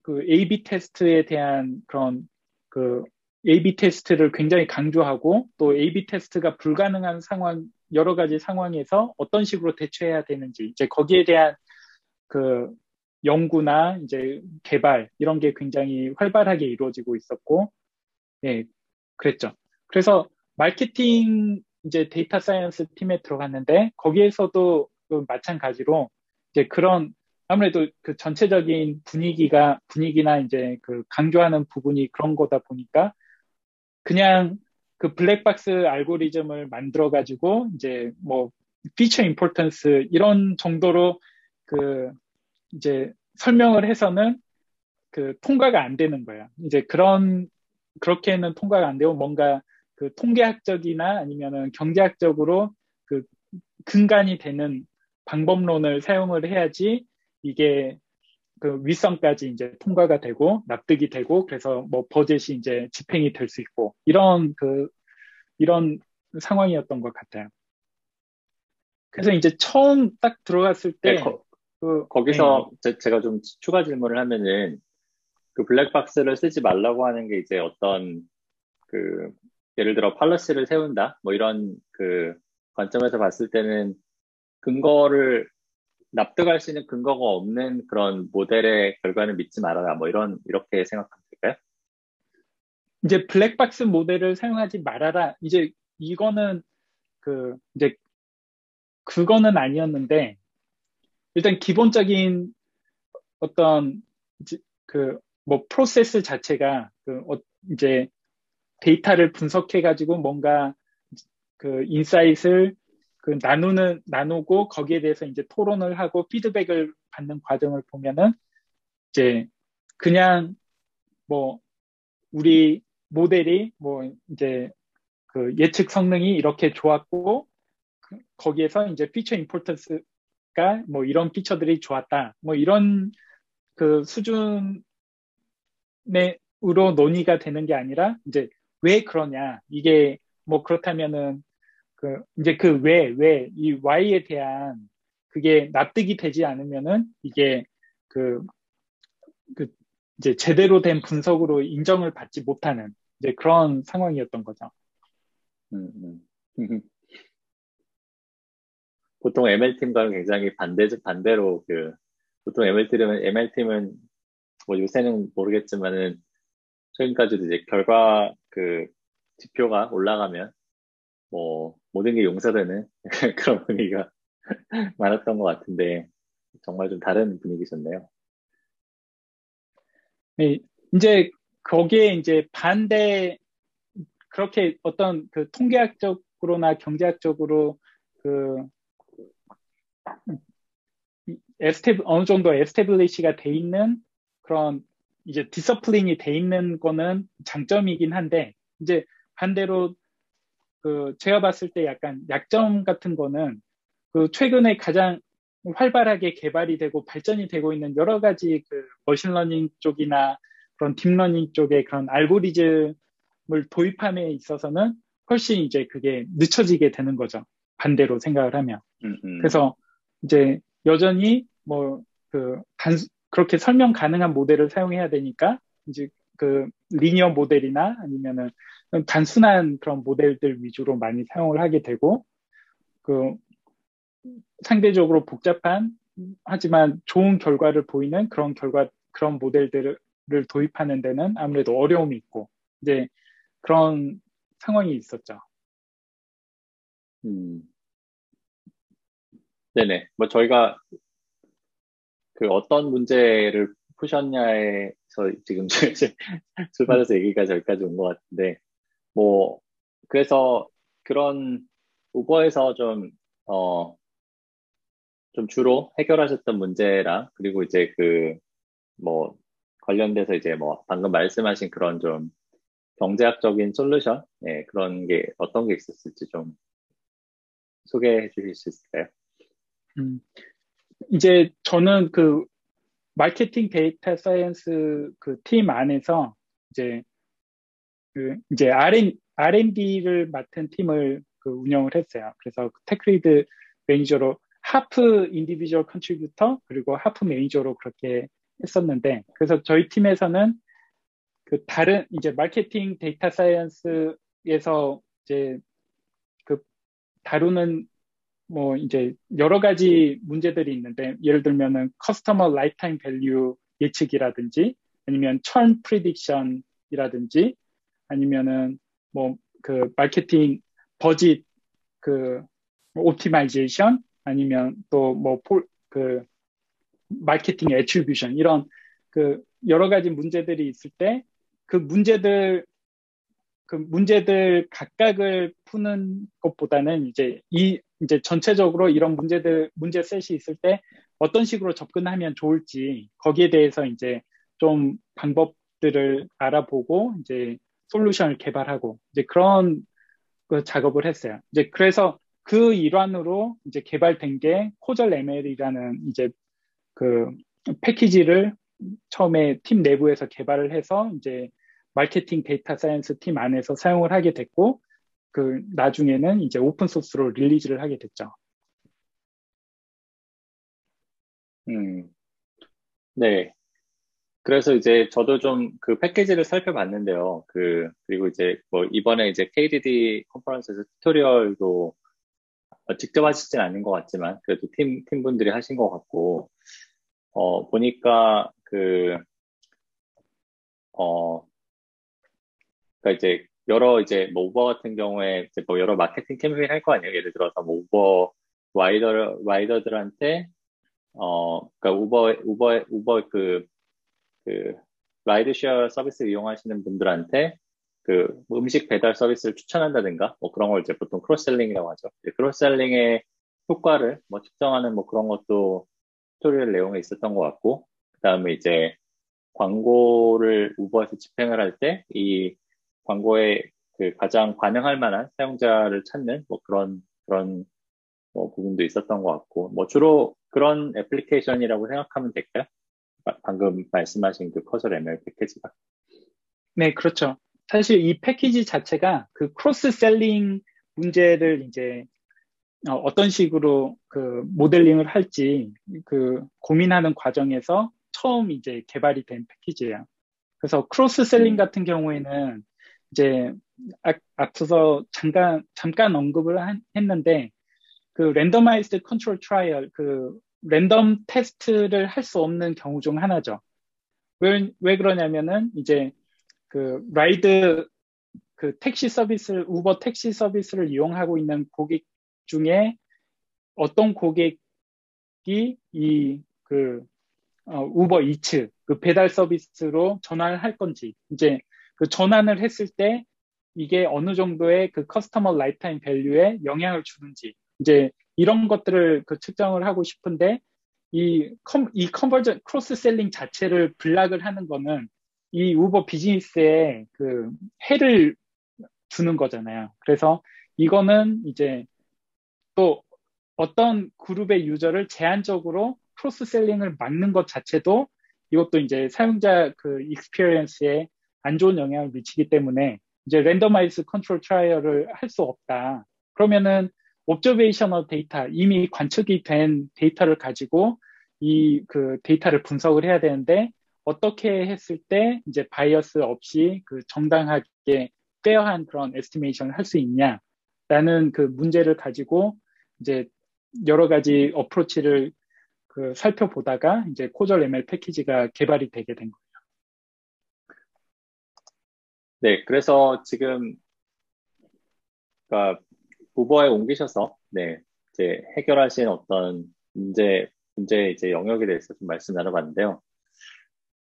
그 A/B 테스트에 대한 그런 그 A/B 테스트를 굉장히 강조하고 또 A/B 테스트가 불가능한 상황 여러 가지 상황에서 어떤 식으로 대처해야 되는지 이제 거기에 대한 그 연구나 이제 개발 이런 게 굉장히 활발하게 이루어지고 있었고 예 그랬죠. 그래서 마케팅 이제 data science 팀에 들어갔는데 거기에서도 그 마찬가지로 이제 그런 아무래도 그 전체적인 분위기가 분위기나 이제 그 강조하는 부분이 그런 거다 보니까 그냥 그 블랙박스 알고리즘을 만들어 가지고 이제 뭐 피처 임포턴스 이런 정도로 그 이제 설명을 해서는 그 통과가 안 되는 거야. 이제 그런 그렇게는 통과가 안 되고 뭔가 그 통계학적이나 아니면은 경제학적으로 그 근간이 되는 방법론을 사용을 해야지 이게 그 윗선까지 이제 통과가 되고 납득이 되고 그래서 뭐 버젯이 이제 집행이 될 수 있고 이런 그 이런 상황이었던 것 같아요. 그래서 이제 처음 딱 들어갔을 때 네, 거, 그, 거기서 네. 제, 가좀 추가 질문을 하면은 그 블랙박스를 쓰지 말라고 하는 게 이제 어떤 그 예를 들어 팔러시를 세운다 뭐 이런 그 관점에서 봤을 때는 근거를 납득할 수 있는 근거가 없는 그런 모델의 결과는 믿지 말아라. 뭐 이런, 이렇게 생각하면 될까요? 이제 블랙박스 모델을 사용하지 말아라. 이제 이거는 그, 이제 그거는 아니었는데, 일단 기본적인 어떤 그 뭐 프로세스 자체가 그 어, 이제 데이터를 분석해 가지고 뭔가 그 insight를 그 나누는 나누고 거기에 대해서 이제 토론을 하고 피드백을 받는 과정을 보면은 이제 그냥 뭐 우리 모델이 뭐 이제 그 예측 성능이 이렇게 좋았고 그 거기에서 이제 피처 임포턴스가 뭐 이런 피처들이 좋았다. 뭐 이런 그 수준의 으로 논의가 되는 게 아니라 이제 왜 그러냐. 이게 뭐 그렇다면은 그 이제 그 왜, 왜, 이 Y에 대한 그게 납득이 되지 않으면은 이게 그, 그 이제 제대로 된 분석으로 인정을 받지 못하는 이제 그런 상황이었던 거죠. 음, 음. 보통 ML팀과는 굉장히 반대, 반대로 그, 보통 ML팀은, ML팀은 뭐 요새는 모르겠지만은 최근까지도 이제 결과 그 지표가 올라가면 뭐 모든 게 용서되는 그런 분위기가 많았던 것 같은데 정말 좀 다른 분위기셨네요. 네, 이제 거기에 이제 반대 그렇게 어떤 그 통계학적으로나 경제학적으로 그 에스테 어느 정도 에스테블리시가 돼 있는 그런 이제 디서플린이 돼 있는 거는 장점이긴 한데 이제 반대로 그 제가 봤을 때 약간 약점 같은 거는 그 최근에 가장 활발하게 개발이 되고 발전이 되고 있는 여러 가지 그 머신러닝 쪽이나 그런 딥러닝 쪽의 그런 알고리즘을 도입함에 있어서는 훨씬 이제 그게 늦춰지게 되는 거죠. 반대로 생각을 하면. 음, 음. 그래서 이제 여전히 뭐그 단, 그렇게 설명 가능한 모델을 사용해야 되니까 이제 그 리니어 모델이나 아니면은 단순한 그런 모델들 위주로 많이 사용을 하게 되고 그 상대적으로 복잡한 하지만 좋은 결과를 보이는 그런 결과 그런 모델들을 도입하는 데는 아무래도 어려움이 있고 이제 그런 상황이 있었죠. 음. 네네. 뭐 저희가 그 어떤 문제를 푸셨냐에서 지금 출발해서 얘기가 저기까지 온 것 같은데 뭐 그래서 그런 우버에서 좀 어, 좀 주로 해결하셨던 문제랑 그리고 이제 그 뭐 관련돼서 이제 뭐 방금 말씀하신 그런 좀 경제학적인 솔루션 예, 그런 게 어떤 게 있었을지 좀 소개해 주실 수 있을까요? 음, 이제 저는 그 marketing data science 그 팀 안에서 이제 그 이제 R&, R&D를 맡은 팀을 그 운영을 했어요. 그래서 tech lead manager로 half individual contributor 그리고 half manager로 그렇게 했었는데 그래서 저희 팀에서는 그 다른 이제 marketing data science에서 이제 그 다루는 뭐 이제 여러 가지 문제들이 있는데 예를 들면은 customer lifetime value 예측이라든지 아니면 churn prediction이라든지 아니면은 뭐 그 marketing budget 그 optimization 아니면 또 뭐 그 marketing attribution 이런 그 여러 가지 문제들이 있을 때 그 문제들 그 문제들 각각을 푸는 것보다는 이제 이 이제 전체적으로 이런 문제들 문제 셋이 있을 때 어떤 식으로 접근하면 좋을지 거기에 대해서 이제 좀 방법들을 알아보고 이제 솔루션을 개발하고 이제 그런 그 작업을 했어요. 이제 그래서 그 일환으로 이제 개발된 게 코절 ML이라는 이제 그 패키지를 처음에 팀 내부에서 개발을 해서 이제 marketing data science 팀 안에서 사용을 하게 됐고 그 나중에는 이제 오픈 소스로 release를 하게 됐죠. 음, 네. 그래서 이제 저도 좀 그 패키지를 살펴봤는데요. 그, 그리고 이제 뭐 이번에 이제 KDD 컨퍼런스에서 tutorial도 직접 하시진 않은 것 같지만 그래도 팀, 팀분들이 하신 것 같고, 어, 보니까 그, 어, 그러니까 이제 여러 이제 뭐 우버 같은 경우에 이제 뭐 여러 마케팅 캠페인 할 거 아니에요. 예를 들어서 뭐 우버 rider rider들한테 어 그러니까 우버 우버 우버 그그 rideshare 서비스 이용하시는 분들한테 그 음식 배달 서비스를 추천한다든가 뭐 그런 걸 이제 보통 cross-selling이라고 하죠. cross-selling의 효과를 뭐 측정하는 뭐 그런 것도 tutorial 내용에 있었던 것 같고 그 다음에 이제 광고를 우버에서 집행을 할 때 이 광고에 그 가장 반응할 만한 사용자를 찾는 뭐 그런 그런 뭐 부분도 있었던 것 같고 뭐 주로 그런 애플리케이션이라고 생각하면 될까요? 방금 말씀하신 그 causal ML 패키지가. 네, 그렇죠. 사실 이 패키지 자체가 그 cross-selling 문제를 이제 어, 떤 식으로 그 모델링을 할지 그 고민하는 과정에서 처음 이제 개발이 된 패키지예요. 그래서 cross-selling 음. 같은 경우에는 이제 앞서서 잠깐 잠깐 언급을 한, 했는데 그 randomized control trial 그 랜덤 테스트를 할 수 없는 경우 중 하나죠. 왜, 왜 그러냐면은 이제 그 ride 그 택시 서비스를 우버 택시 서비스를 이용하고 있는 고객 중에 어떤 고객이 이그 어, 우버 이츠 그 배달 서비스로 전환을 할 건지 이제 그 전환을 했을 때 이게 어느 정도의 그 customer lifetime value에 영향을 주는지 이제 이런 것들을 그 측정을 하고 싶은데 이, 컨, 이 conversion cross-selling 자체를 block을 하는 거는 이 우버 비즈니스에 그 해를 주는 거잖아요. 그래서 이거는 이제 또 어떤 그룹의 유저를 제한적으로 cross-selling을 막는 것 자체도 이것도 이제 사용자 그 experience에 안 좋은 영향을 미치기 때문에 이제 randomized control trial을 할 수 없다. 그러면은 observational data 이미 관측이 된 데이터를 가지고 이 그 데이터를 분석을 해야 되는데 어떻게 했을 때 이제 bias 없이 그 정당하게 fair한 그런 estimation을 할 수 있냐라는 그 문제를 가지고 이제 여러 가지 approach를 그 살펴보다가 이제 causal ML 패키지가 개발이 되게 된 거예요. 네, 그래서 지금 그러니까 우버에 옮기셔서 네 이제 해결하신 어떤 문제 문제 이제 영역에 대해서 좀 말씀 나눠봤는데요.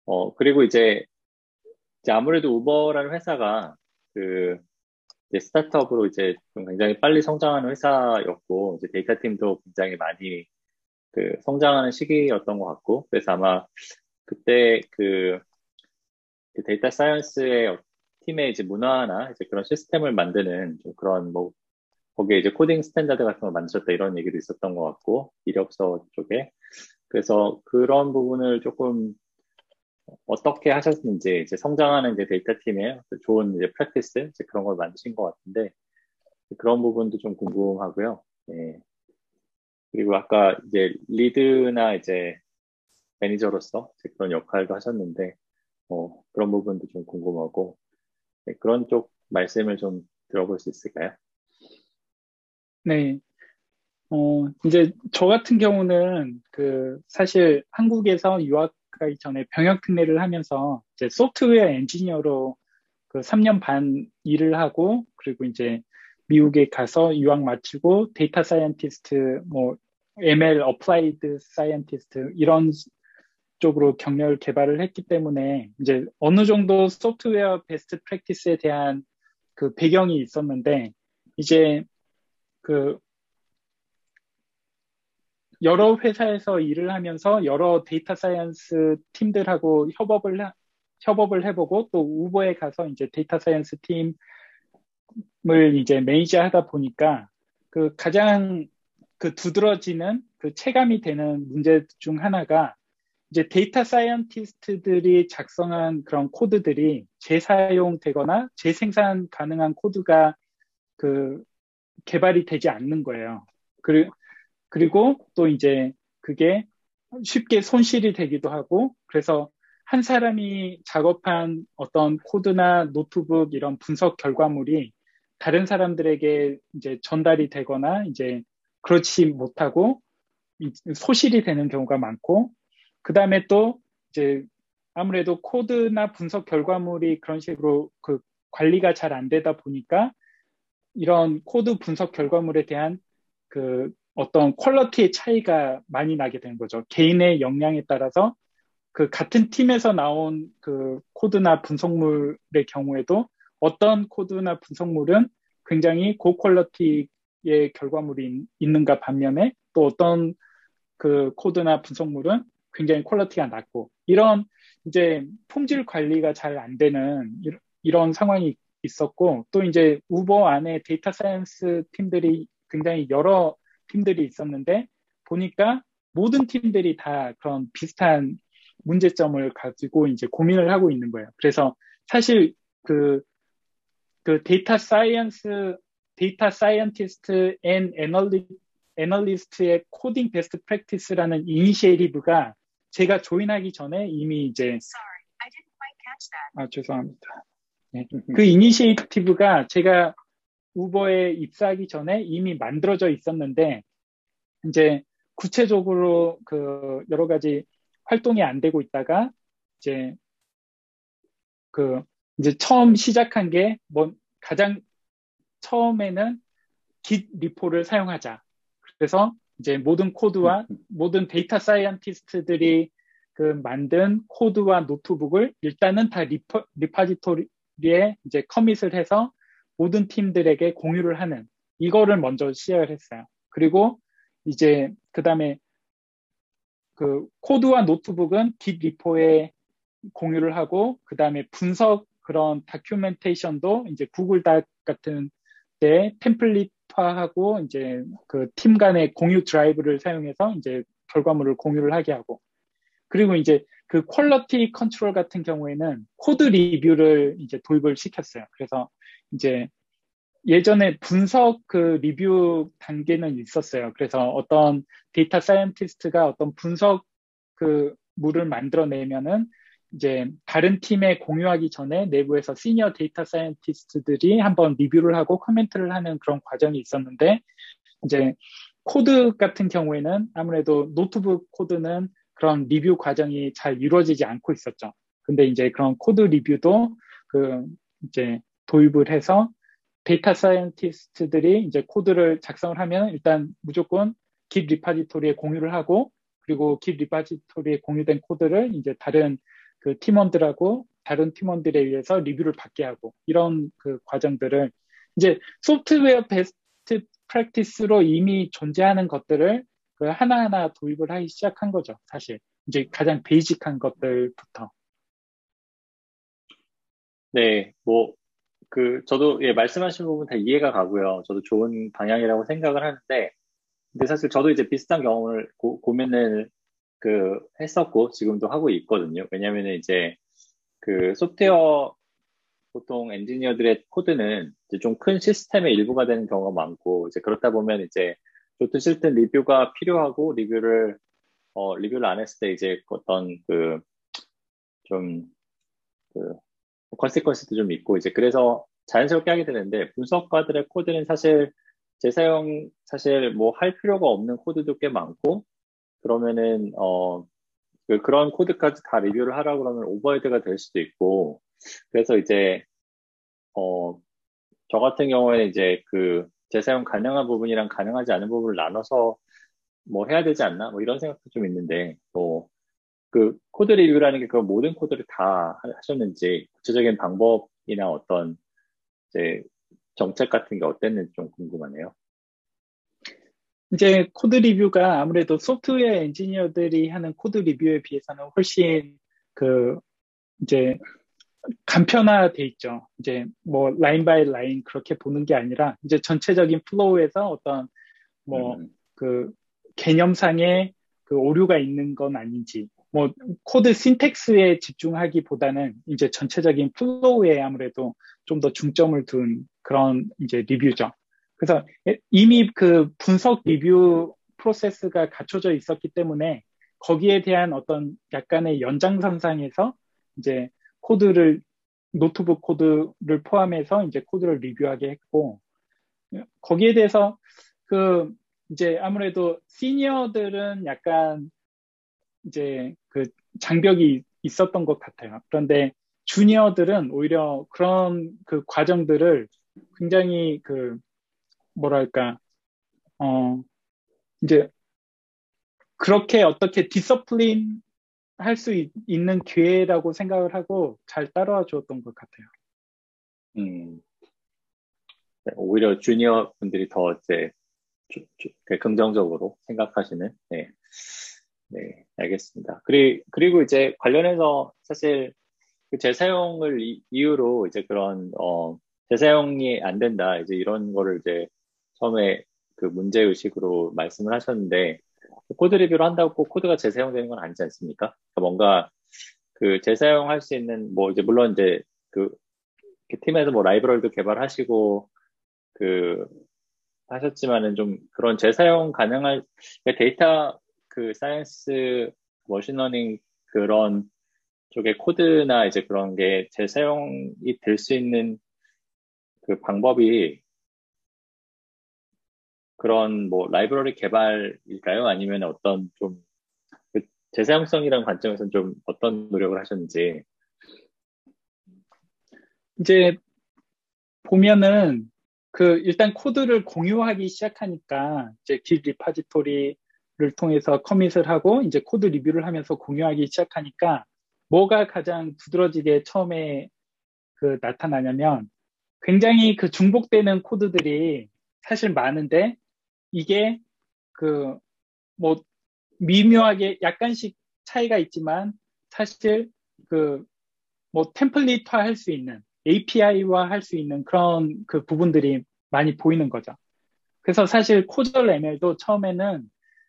어 그리고 이제 이제 아무래도 우버라는 회사가 그 스타트업으로 이제 좀 굉장히 빨리 성장하는 회사였고 이제 데이터 팀도 굉장히 많이 그 성장하는 시기였던 것 같고 그래서 아마 그때 그, 그 data science의 팀의 이제 문화나 이제 그런 시스템을 만드는 좀 그런 뭐 거기에 이제 coding standard 같은 걸 만드셨다 이런 얘기도 있었던 것 같고 이력서 쪽에 그래서 그런 부분을 조금 어떻게 하셨는지 이제 성장하는 이제 데이터 팀의 좋은 이제 practice 이제 그런 걸 만드신 것 같은데 그런 부분도 좀 궁금하고요. 네. 그리고 아까 이제 리드나 이제 매니저로서 그런 역할도 하셨는데 어, 그런 부분도 좀 궁금하고 네, 그런 쪽 말씀을 좀 들어볼 수 있을까요? 네. 어, 이제 저 같은 경우는 그 사실 한국에서 유학 가기 전에 병역 특례를 하면서 이제 소프트웨어 엔지니어로 그 3년 반 일을 하고 그리고 이제 미국에 가서 유학 마치고 data scientist, 뭐 ML applied scientist 이런 쪽으로 경력을 개발을 했기 때문에 이제 어느 정도 software best practice에 대한 그 배경이 있었는데 이제 그 여러 회사에서 일을 하면서 여러 data science 팀들하고 협업을 협업을 해보고 또 우버에 가서 이제 data science 팀을 이제 매니저 하다 보니까 그 가장 그 두드러지는 그 체감이 되는 문제 중 하나가 이제 data scientist들이 작성한 그런 코드들이 재사용되거나 재생산 가능한 코드가 그 개발이 되지 않는 거예요. 그리고, 또 이제 그게 쉽게 손실이 되기도 하고 그래서 한 사람이 작업한 어떤 코드나 노트북 이런 분석 결과물이 다른 사람들에게 이제 전달이 되거나 이제 그렇지 못하고 소실이 되는 경우가 많고 그 다음에 또 이제 아무래도 코드나 분석 결과물이 그런 식으로 그 관리가 잘 안 되다 보니까 이런 코드 분석 결과물에 대한 그 어떤 퀄러티의 차이가 많이 나게 되는 거죠. 개인의 역량에 따라서 그 같은 팀에서 나온 그 코드나 분석물의 경우에도 어떤 코드나 분석물은 굉장히 고quality의 결과물이 있는가 반면에 또 어떤 그 코드나 분석물은 굉장히 quality가 낮고 이런 이제 품질 관리가 잘 안 되는 이런 상황이 있었고 또 이제 우버 안에 data science 팀들이 굉장히 여러 팀들이 있었는데 보니까 모든 팀들이 다 그런 비슷한 문제점을 가지고 이제 고민을 하고 있는 거예요. 그래서 사실 그, 그 data science, data scientist and analy, analyst의 coding best practice라는 initiative가 제가 join하기 전에 이미 이제 아 죄송합니다. 네. 그 initiative가 제가 우버에 입사하기 전에 이미 만들어져 있었는데 이제 구체적으로 그 여러 가지 활동이 안 되고 있다가 이제 그 이제 처음 시작한 게 뭐 가장 처음에는 git repo를 사용하자. 그래서 이제 모든 코드와 모든 data scientist들이 그 만든 코드와 노트북을 일단은 다 repo, repository에 이제 commit을 해서 모든 팀들에게 공유를 하는 이거를 먼저 시작을 했어요. 그리고 이제 그 다음에 그 코드와 노트북은 git repo에 공유를 하고 그 다음에 분석 그런 documentation도 이제 Google Doc 같은 데 template 화하고 이제 그 팀 간의 공유 드라이브를 사용해서 이제 결과물을 공유를 하게 하고 그리고 이제 그 quality control 같은 경우에는 코드 리뷰를 이제 도입을 시켰어요. 그래서 이제 예전에 분석 그 리뷰 단계는 있었어요. 그래서 어떤 data scientist가 어떤 분석 그 물을 만들어내면은 이제 다른 팀에 공유하기 전에 내부에서 senior data scientist들이 한번 리뷰를 하고 코멘트를 하는 그런 과정이 있었는데 이제 코드 같은 경우에는 아무래도 노트북 코드는 그런 리뷰 과정이 잘 이루어지지 않고 있었죠. 근데 이제 그런 코드 리뷰도 그 이제 도입을 해서 data scientist들이 이제 코드를 작성을 하면 일단 무조건 git repository에 공유를 하고 그리고 git repository에 공유된 코드를 이제 다른 그 팀원들하고 다른 팀원들에 의해서 리뷰를 받게 하고 이런 그 과정들을 이제 software best practice로 이미 존재하는 것들을 그 하나하나 도입을 하기 시작한 거죠, 사실. 이제 가장 베이직한 것들부터. 네, 뭐, 그, 저도, 예, 말씀하신 부분 다 이해가 가고요. 저도 좋은 방향이라고 생각을 하는데, 근데 사실 저도 이제 비슷한 경험을 고, 고민을 그 했었고, 지금도 하고 있거든요. 왜냐면은 이제 그 소프트웨어 보통 엔지니어들의 코드는 좀큰 시스템의 일부가 되는 경우가 많고, 이제 그렇다 보면 이제 좋든 싫든 리뷰가 필요하고, 리뷰를, 어, 리뷰를 안 했을 때 이제 어떤 그, 좀, 그, consequence도 좀 있고 이제 그래서 자연스럽게 하게 되는데 분석가들의 코드는 사실 재사용 사실 뭐 할 필요가 없는 코드도 꽤 많고 그러면은 어 그, 그런 코드까지 다 리뷰를 하라 그러면 overhead가 될 수도 있고 그래서 이제 어 저 같은 경우에는 이제 그 재사용 가능한 부분이랑 가능하지 않은 부분을 나눠서 뭐 해야 되지 않나? 뭐 이런 생각도 좀 있는데, 뭐, 그 코드 리뷰라는 게 그 모든 코드를 다 하셨는지, 구체적인 방법이나 어떤 이제 정책 같은 게 어땠는지 좀 궁금하네요. 이제 코드 리뷰가 아무래도 소프트웨어 엔지니어들이 하는 코드 리뷰에 비해서는 훨씬 그 이제 간편화돼 있죠. 이제 뭐 line by line 그렇게 보는 게 아니라 이제 전체적인 flow에서 어떤 뭐그 음. 개념상의 그 오류가 있는 건 아닌지 뭐 코드 syntax에 집중하기보다는 이제 전체적인 flow에 아무래도 좀 더 중점을 둔 그런 이제 리뷰죠. 그래서 이미 그 분석 리뷰 프로세스가 갖춰져 있었기 때문에 거기에 대한 어떤 약간의 연장선상에서 이제 코드를 노트북 코드를 포함해서 이제 코드를 리뷰하게 했고 거기에 대해서 그 이제 아무래도 시니어들은 약간 이제 그 장벽이 있었던 것 같아요. 그런데 주니어들은 오히려 그런 그 과정들을 굉장히 그 뭐랄까 어 이제 그렇게 어떻게 디서플린 할 수 있는 기회라고 생각을 하고 잘 따라와 주었던 것 같아요. 음, 네, 오히려 주니어 분들이 더 이제 주, 주, 긍정적으로 생각하시는, 네, 네, 알겠습니다. 그리, 그리고 이제 관련해서 사실 그 재사용을 이, 이유로 이제 그런, 어, 재사용이 안 된다, 이제 이런 거를 이제 처음에 그 문제 의식으로 말씀을 하셨는데, 코드 리뷰를 한다고 꼭 코드가 재사용되는 건 아니지 않습니까? 그러니까 뭔가 그 재사용할 수 있는 뭐 이제 물론 이제 그 팀에서 뭐 라이브러리도 개발하시고 그 하셨지만은 좀 그런 재사용 가능할 그러니까 데이터 그 science machine learning 그런 쪽의 코드나 이제 그런 게 재사용이 될 수 있는 그 방법이 그런 뭐 라이브러리 개발일까요? 아니면 어떤 좀그 재사용성이라는 관점에서 좀 어떤 노력을 하셨는지. 이제 보면은 그 일단 코드를 공유하기 시작하니까 이제 길 리파지토리를 통해서 commit을 하고 이제 코드 리뷰를 하면서 공유하기 시작하니까 뭐가 가장 두드러지게 처음에 그 나타나냐면 굉장히 그 중복되는 코드들이 사실 많은데 이게 그 뭐 미묘하게 약간씩 차이가 있지만 사실 그 뭐 template화 할 수 있는 API화 할 수 있는 그런 그 부분들이 많이 보이는 거죠. 그래서 사실 causal ML도 처음에는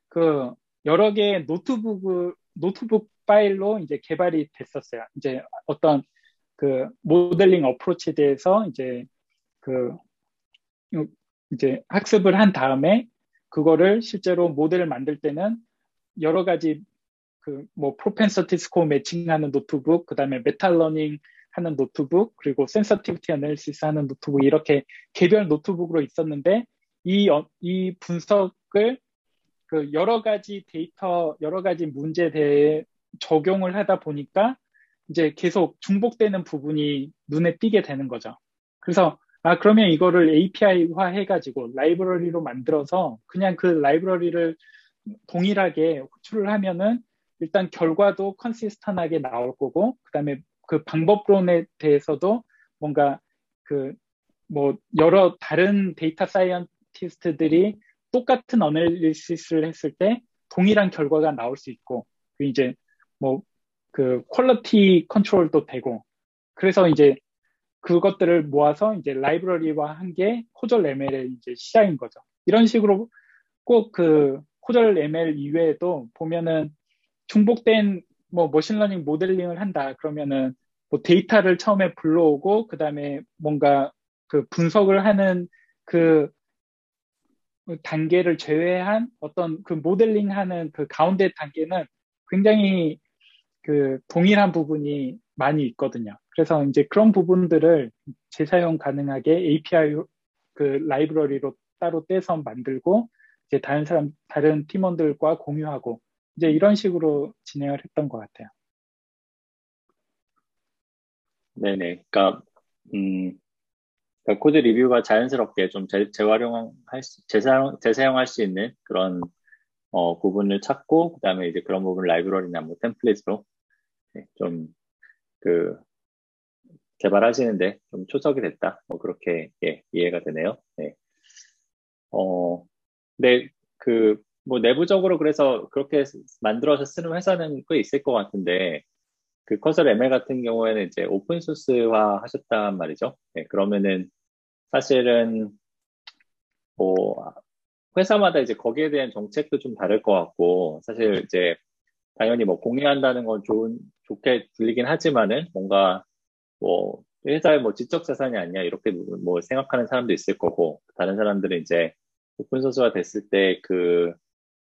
그 여러 개의 노트북 노트북 파일로 이제 개발이 됐었어요. 이제 어떤 그 모델링 approach에 대해서 이제 그 이제 학습을 한 다음에 그거를 실제로 모델을 만들 때는 여러 가지 그 뭐 propensity score matching하는 노트북, 그다음에 meta learning 하는 노트북, 그리고 sensitivity analysis 하는 노트북 이렇게 개별 노트북으로 있었는데 이, 어, 이 분석을 그 여러 가지 데이터, 여러 가지 문제에 대해 적용을 하다 보니까 이제 계속 중복되는 부분이 눈에 띄게 되는 거죠. 그래서 아, 그러면 이거를 API화 해가지고 라이브러리로 만들어서 그냥 그 라이브러리를 동일하게 호출을 하면은 일단 결과도 consistent하게 나올 거고, 그 다음에 그 방법론에 대해서도 뭔가 그 뭐 여러 다른 data scientist들이 똑같은 analysis를 했을 때 동일한 결과가 나올 수 있고, 이제 뭐 그 quality control도 되고, 그래서 이제 그것들을 모아서 이제 라이브러리화 한게 causal ML의 이제 시작인 거죠. 이런 식으로 꼭 그 causal ML 이외에도 보면은 중복된 뭐 machine learning 모델링을 한다 그러면은 뭐 데이터를 처음에 불러오고 그 다음에 뭔가 그 분석을 하는 그 단계를 제외한 어떤 그 모델링 하는 그 가운데 단계는 굉장히 그 동일한 부분이 많이 있거든요. 그래서 이제 그런 부분들을 재사용 가능하게 API 그 라이브러리로 따로 떼서 만들고 이제 다른 사람 다른 팀원들과 공유하고 이제 이런 식으로 진행을 했던 것 같아요. 네네. 그러니까 음 그러니까 코드 리뷰가 자연스럽게 좀 재, 재활용할 수, 재사용, 재사용할 수 있는 그런 어, 부분을 찾고 그다음에 이제 그런 부분 라이브러리나 뭐 template으로 네, 좀 그 개발하시는데 좀 초석이 됐다. 뭐 그렇게 예, 이해가 되네요. 네. 어, 근데 그뭐 내부적으로 그래서 그렇게 만들어서 쓰는 회사는 꽤 있을 것 같은데 그 커설 ML 같은 경우에는 이제 오픈 소스화 하셨단 말이죠. 네, 그러면은 사실은 뭐 회사마다 이제 거기에 대한 정책도 좀 다를 것 같고 사실 이제 당연히 뭐 공유한다는 건 좋은 좋게 들리긴 하지만은 뭔가 뭐 회사의 뭐 지적 자산이 아니냐 이렇게 뭐 생각하는 사람도 있을 거고 다른 사람들은 이제 open source가 됐을 때 그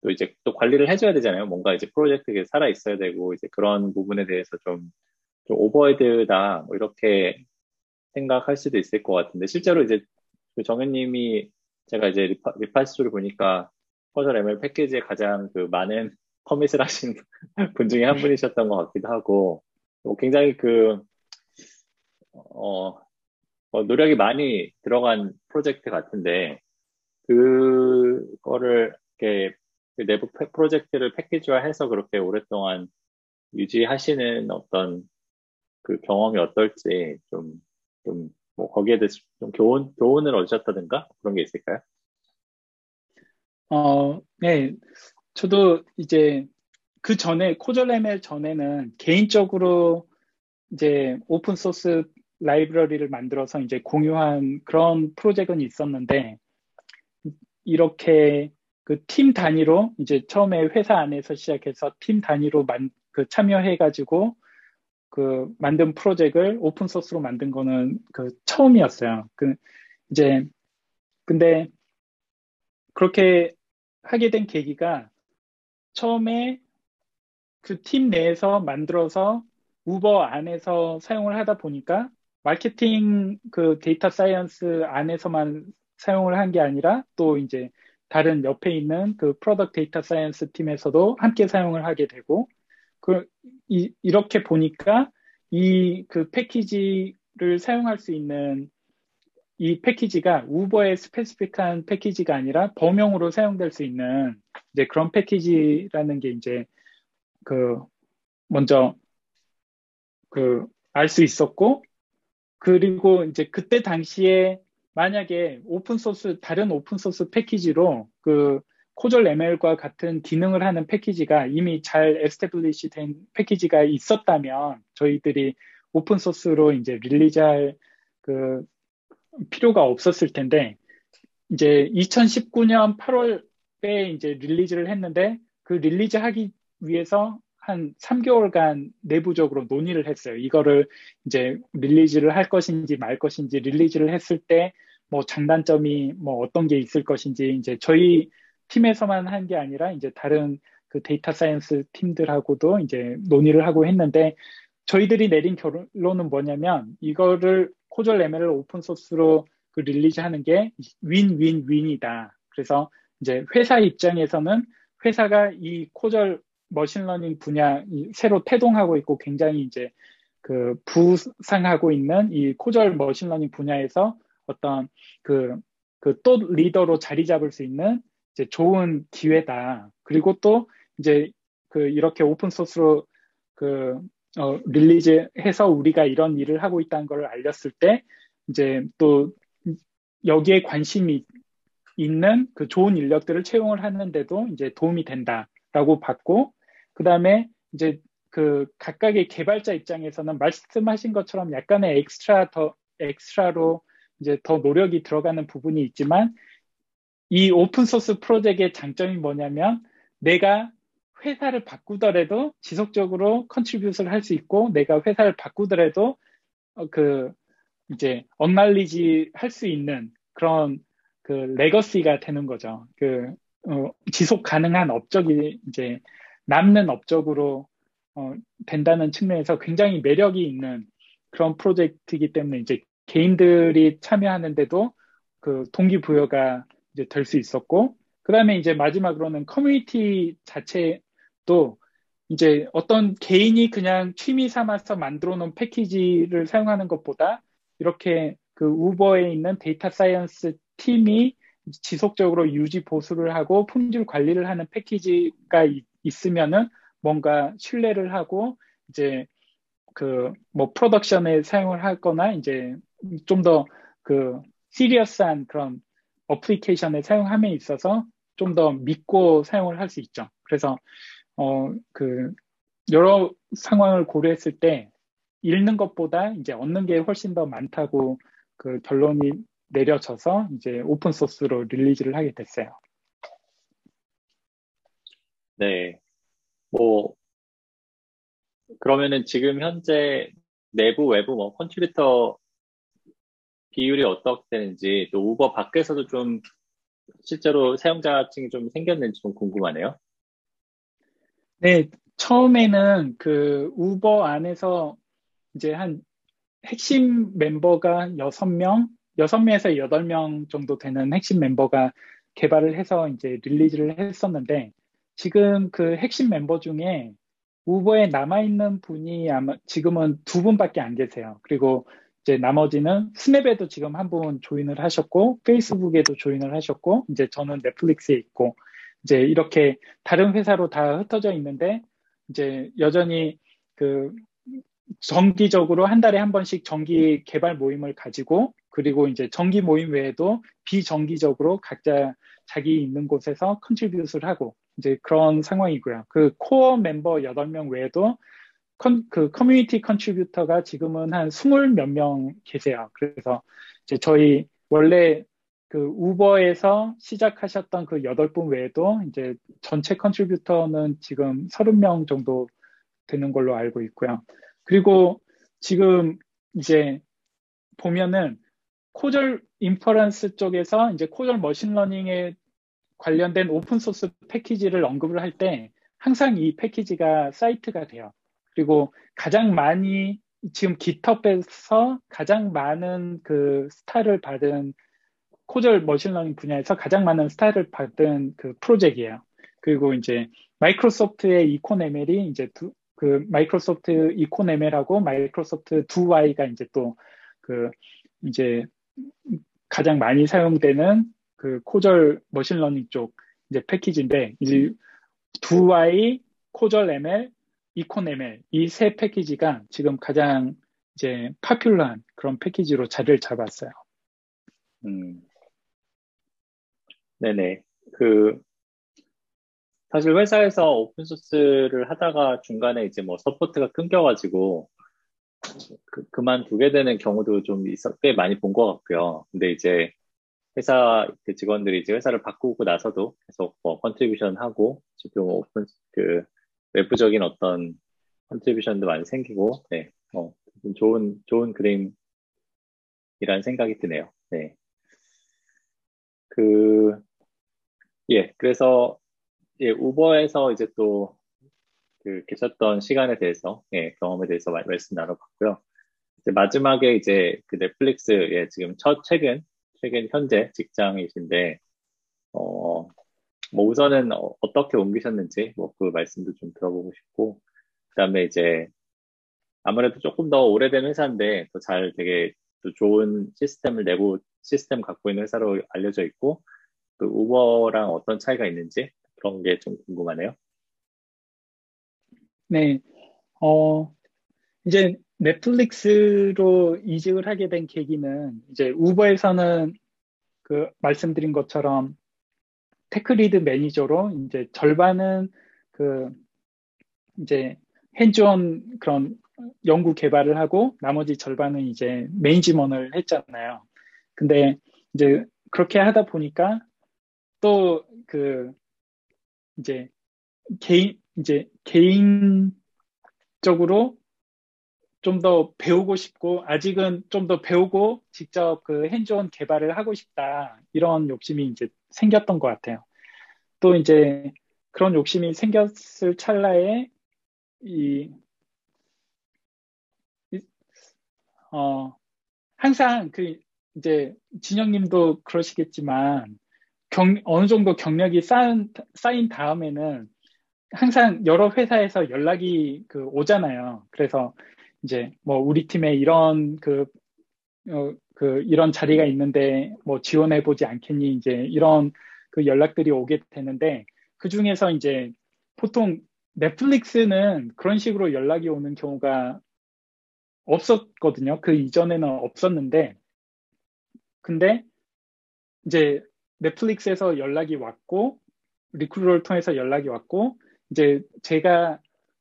또 이제 또 관리를 해줘야 되잖아요. 뭔가 이제 프로젝트가 살아 있어야 되고 이제 그런 부분에 대해서 좀, 좀 overhead다 뭐 이렇게 생각할 수도 있을 것 같은데 실제로 이제 그 정윤님이 제가 이제 repo, repos를 보니까 퍼즐 ML 패키지에 가장 그 많은 커밋을 하신 분 중에 한 분이셨던 것 같기도 하고 뭐 굉장히 그 어, 어, 노력이 많이 들어간 프로젝트 같은데, 그거를 이렇게 그 내부 프로젝트를 패키지화해서 그렇게 오랫동안 유지하시는 어떤 그 경험이 어떨지 좀, 좀, 뭐 거기에 대해서 좀 교훈, 교훈을 얻으셨다든가 그런 게 있을까요? 어, 네. 저도 이제 그 전에, causal ML 전에는 개인적으로 이제 open source 라이브러리를 만들어서 이제 공유한 그런 프로젝트는 있었는데 이렇게 그 팀 단위로 이제 처음에 회사 안에서 시작해서 팀 단위로 만, 그 참여해가지고 그 만든 프로젝트를 open source로 만든 거는 그 처음이었어요. 그 이제 근데 그렇게 하게 된 계기가 처음에 그 팀 내에서 만들어서 우버 안에서 사용을 하다 보니까 마케팅 그 data science 안에서만 사용을 한 게 아니라 또 이제 다른 옆에 있는 그 product data science 팀에서도 함께 사용을 하게 되고 그 이, 이렇게 보니까 이 그 패키지를 사용할 수 있는 이 패키지가 우버의 specific한 패키지가 아니라 범용으로 사용될 수 있는 이제 그런 패키지라는 게 이제 그 먼저 그 알 수 있었고 그리고 이제 그때 당시에 만약에 open source, 다른 open source 패키지로 그 causal ML과 같은 기능을 하는 패키지가 이미 잘 establish 된 패키지가 있었다면 저희들이 open source로 이제 release할 그 필요가 없었을 텐데 이제 2019년 8월에 이제 release를 했는데 그 release 하기 위해서 한 3개월간 내부적으로 논의를 했어요. 이거를 이제 release를 할 것인지 말 것인지 release를 했을 때 뭐 장단점이 뭐 어떤 게 있을 것인지 이제 저희 팀에서만 한 게 아니라 이제 다른 그 data science 팀들하고도 이제 논의를 하고 했는데 저희들이 내린 결론은 뭐냐면 이거를 코절 ML을 오픈 소스로 그 release 하는 게 win-win-win이다. 그래서 이제 회사 입장에서는 회사가 이 causal machine learning 분야 새로 태동하고 있고 굉장히 이제 그 부상하고 있는 이 causal machine learning 분야에서 어떤 그 그 또 리더로 자리 잡을 수 있는 이제 좋은 기회다. 그리고 또 이제 그 이렇게 open source로 그 어, release해서 우리가 이런 일을 하고 있다는 걸 알렸을 때 이제 또 여기에 관심이 있는 그 좋은 인력들을 채용을 하는데도 이제 도움이 된다라고 봤고 그 다음에 이제 그 각각의 개발자 입장에서는 말씀하신 것처럼 약간의 엑스트라 더 extra로 이제 더 노력이 들어가는 부분이 있지만 이 open source 프로젝트의 장점이 뭐냐면 내가 회사를 바꾸더라도 지속적으로 contribute를 할 수 있고 내가 회사를 바꾸더라도 어, 그 이제 acknowledge 할 수 있는 그런 그 레거시가 되는 거죠. 그 어, 지속 가능한 업적이 이제 남는 업적으로 어, 된다는 측면에서 굉장히 매력이 있는 그런 프로젝트이기 때문에 이제 개인들이 참여하는데도 그 동기부여가 이제 될 수 있었고 그 다음에 이제 마지막으로는 커뮤니티 자체 도 이제 어떤 개인이 그냥 취미 삼아서 만들어 놓은 패키지를 사용하는 것보다 이렇게 그 우버에 있는 data science 팀이 지속적으로 유지 보수를 하고 품질 관리를 하는 패키지가 있으면은 뭔가 신뢰를 하고 이제 그 뭐 production에 사용을 하거나 이제 좀 더 그 serious한 그런 application에 사용함에 있어서 좀 더 믿고 사용을 할 수 있죠. 그래서 어 그 여러 상황을 고려했을 때 잃는 것보다 이제 얻는 게 훨씬 더 많다고 그 결론이 내려져서 이제 open source로 release를 하게 됐어요. 네. 뭐 그러면은 지금 현재 내부 외부 뭐 contributor 비율이 어떻게 되는지 또 우버 밖에서도 좀 실제로 사용자층이 좀 생겼는지 좀 궁금하네요. 네, 처음에는 그 우버 안에서 이제 한 핵심 멤버가 6명, 6명에서 8명 정도 되는 핵심 멤버가 개발을 해서 이제 릴리즈를 했었는데 지금 그 핵심 멤버 중에 우버에 남아있는 분이 아마 지금은 두 분밖에 안 계세요. 그리고 이제 나머지는 스냅에도 지금 한 분 조인을 하셨고, 페이스북에도 조인을 하셨고, 이제 저는 넷플릭스에 있고, 이제 이렇게 다른 회사로 다 흩어져 있는데, 이제 여전히 그 정기적으로 한 달에 한 번씩 정기 개발 모임을 가지고, 그리고 이제 정기 모임 외에도 비정기적으로 각자 자기 있는 곳에서 contribute를 하고, 이제 그런 상황이고요. 그 core 멤버 8명 외에도 컨, 그 커뮤니티 contributor가 지금은 한 스물 몇 명 계세요. 그래서 이제 저희 원래 그 우버에서 시작하셨던 그 여덟 분 외에도 이제 전체 contributor는 지금 서른 명 정도 되는 걸로 알고 있고요. 그리고 지금 이제 보면은 causal inference 쪽에서 이제 causal machine learning에 관련된 open source 패키지를 언급을 할 때 항상 이 패키지가 cite가 돼요. 그리고 가장 많이 지금 GitHub에서 가장 많은 그 star를 받은 causal machine learning 분야에서 가장 많은 star를 받은 그 프로젝트예요. 그리고 이제 마이크로소프트의 EconML이 이제 두, 그 마이크로소프트 EconML하고 마이크로소프트 DoWhy가 이제 또 그 이제 가장 많이 사용되는 그 causal machine learning 쪽 이제 패키지인데 이제 DoWhy, CausalML, EconML 이 세 패키지가 지금 가장 이제 popular한 그런 패키지로 자리를 잡았어요. 음. 네네. 그 사실 회사에서 open source를 하다가 중간에 이제 뭐 support가 끊겨가지고 그, 그만두게 되는 경우도 좀 있어 꽤 많이 본 것 같고요. 근데 이제 회사 그 직원들이 이제 회사를 바꾸고 나서도 계속 뭐 contribution 하고 지금 오픈 그 외부적인 어떤 contribution도 많이 생기고, 네, 어, 좋은, 좋은 그림이라는 생각이 드네요. 네. 그, 예, 그래서, 예, 우버에서 이제 또, 그, 계셨던 시간에 대해서, 예, 경험에 대해서 말씀 나눠봤고요. 이제 마지막에 이제 그 넷플릭스, 예, 지금 첫, 최근, 최근 현재 직장이신데, 어, 뭐 우선은 어, 떻게 옮기셨는지 뭐 그 말씀도 좀 들어보고 싶고 그다음에 이제 아무래도 조금 더 오래된 회사인데 더 잘 되게 또 좋은 시스템을 내고 시스템 갖고 있는 회사로 알려져 있고 또 우버랑 어떤 차이가 있는지 그런 게 좀 궁금하네요. 네, 어 이제 넷플릭스로 이직을 하게 된 계기는 이제 우버에서는 그 말씀드린 것처럼 테크리드 매니저로 이제 절반은 그 이제 핸즈온 그런 연구 개발을 하고 나머지 절반은 이제 매니지먼을 했잖아요. 근데 이제 그렇게 하다 보니까 또 그 이제 개인 이제 개인적으로 좀 더 배우고 싶고 아직은 좀 더 배우고 직접 그 핸즈온 개발을 하고 싶다 이런 욕심이 이제 생겼던 것 같아요. 또 이제 그런 욕심이 생겼을 찰나에 이, 이 어, 항상 그 이제 진영님도 그러시겠지만 경, 어느 정도 경력이 쌓인, 쌓인 다음에는 항상 여러 회사에서 연락이 그 오잖아요. 그래서 이제 뭐 우리 팀에 이런 그, 어, 그 이런 자리가 있는데 뭐 지원해 보지 않겠니 이제 이런 그 연락들이 오게 되는데 그 중에서 이제 보통 넷플릭스는 그런 식으로 연락이 오는 경우가 없었거든요. 그 이전에는 없었는데 근데 이제 넷플릭스에서 연락이 왔고 리크루를 통해서 연락이 왔고 이제 제가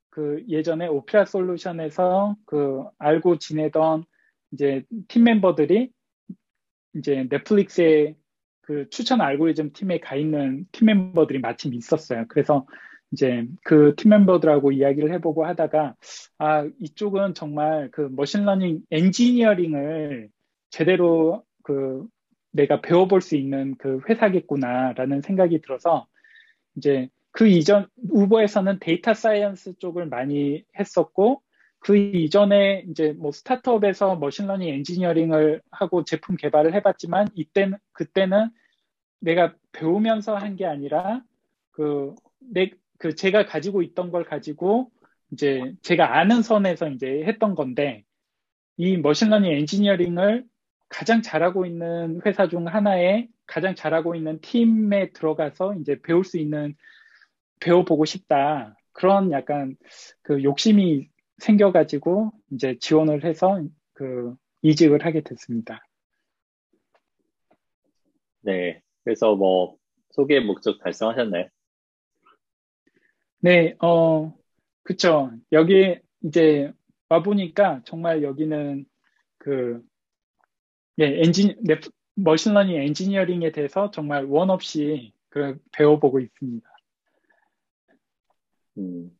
그 예전에 오페라 솔루션에서 그 알고 지내던 이제 팀 멤버들이 이제 넷플릭스에 그 추천 알고리즘 팀에 가 있는 팀 멤버들이 마침 있었어요. 그래서 이제 그 팀 멤버들하고 이야기를 해보고 하다가 아 이쪽은 정말 그 machine learning engineering을 제대로 그 내가 배워볼 수 있는 그 회사겠구나라는 생각이 들어서 이제 그 이전 우버에서는 data science 쪽을 많이 했었고 그 이전에 이제 뭐 스타트업에서 machine learning engineering을 하고 제품 개발을 해봤지만 이때는 그때는 내가 배우면서 한 게 아니라 그 내 그 제가 가지고 있던 걸 가지고 이제 제가 아는 선에서 이제 했던 건데 이 machine learning engineering을 가장 잘하고 있는 회사 중 하나에 가장 잘하고 있는 팀에 들어가서 이제 배울 수 있는 배워보고 싶다. 그런 약간 그 욕심이 생겨가지고 이제 지원을 해서 그 이직을 하게 됐습니다. 네. 그래서 뭐 소기 목적 달성하셨나요? 네, 어, 그쵸. 여기 이제 와보니까 정말 여기는 그, 예, 엔진, machine learning engineering에 대해서 정말 원 없이 그 배워보고 있습니다. 음,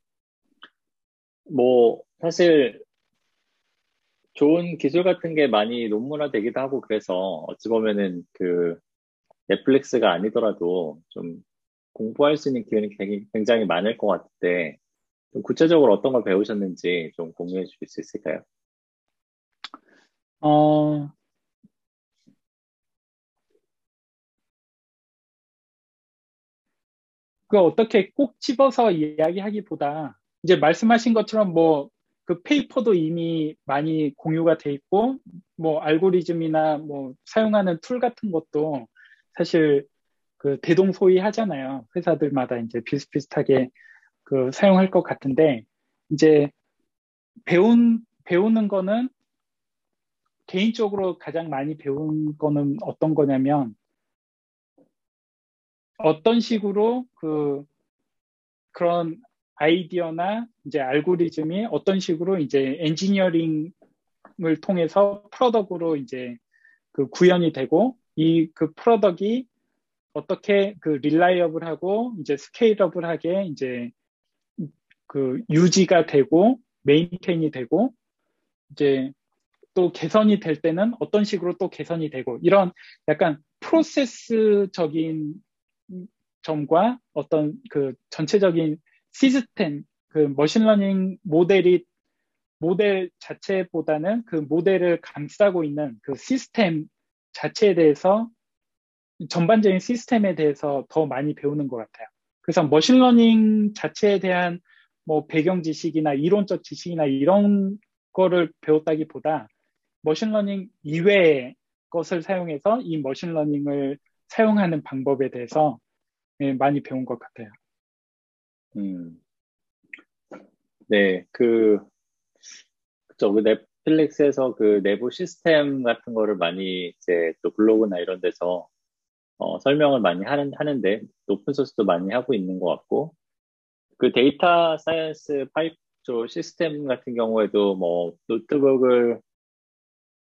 뭐, 사실, 좋은 기술 같은 게 많이 논문화되기도 하고, 그래서 어찌 보면은 그, 넷플릭스가 아니더라도 좀 공부할 수 있는 기회는 굉장히 많을 것 같은데, 좀 구체적으로 어떤 걸 배우셨는지 좀 공유해 주실 수 있을까요? 어, 그 어떻게 꼭 집어서 이야기하기보다 이제 말씀하신 것처럼 뭐 그 paper도 이미 많이 공유가 돼 있고 뭐 알고리즘이나 뭐 사용하는 tool 같은 것도 사실 그 대동소이 하잖아요. 회사들마다 이제 비슷비슷하게 그 사용할 것 같은데 이제 배운 배우는 거는 개인적으로 가장 많이 배운 거는 어떤 거냐면 어떤 식으로 그 그런 아이디어나 이제 알고리즘이 어떤 식으로 이제 엔지니어링을 통해서 product로 이제 그 구현이 되고 이 그 product가 어떻게 그 reliable하고 이제 scalable하게 이제 그 유지가 되고 maintain이 되고 이제 또 개선이 될 때는 어떤 식으로 또 개선이 되고 이런 약간 프로세스적인 점과 어떤 그 전체적인 시스템, 그 machine learning 모델이 모델 자체보다는 그 모델을 감싸고 있는 그 시스템 자체에 대해서 전반적인 시스템에 대해서 더 많이 배우는 것 같아요. 그래서 machine learning 자체에 대한 뭐 배경 지식이나 이론적 지식이나 이런 거를 배웠다기보다 machine learning 이외의 것을 사용해서 이 machine learning을 사용하는 방법에 대해서 네, 많이 배운 것 같아요. 음, 네, 그, 그쵸. 그 넷플릭스에서 그 내부 시스템 같은 거를 많이 이제 또 블로그나 이런 데서 어, 설명을 많이 하는, 하는데, open source도 많이 하고 있는 것 같고, 그 data science 파이프 시스템 같은 경우에도 뭐 노트북을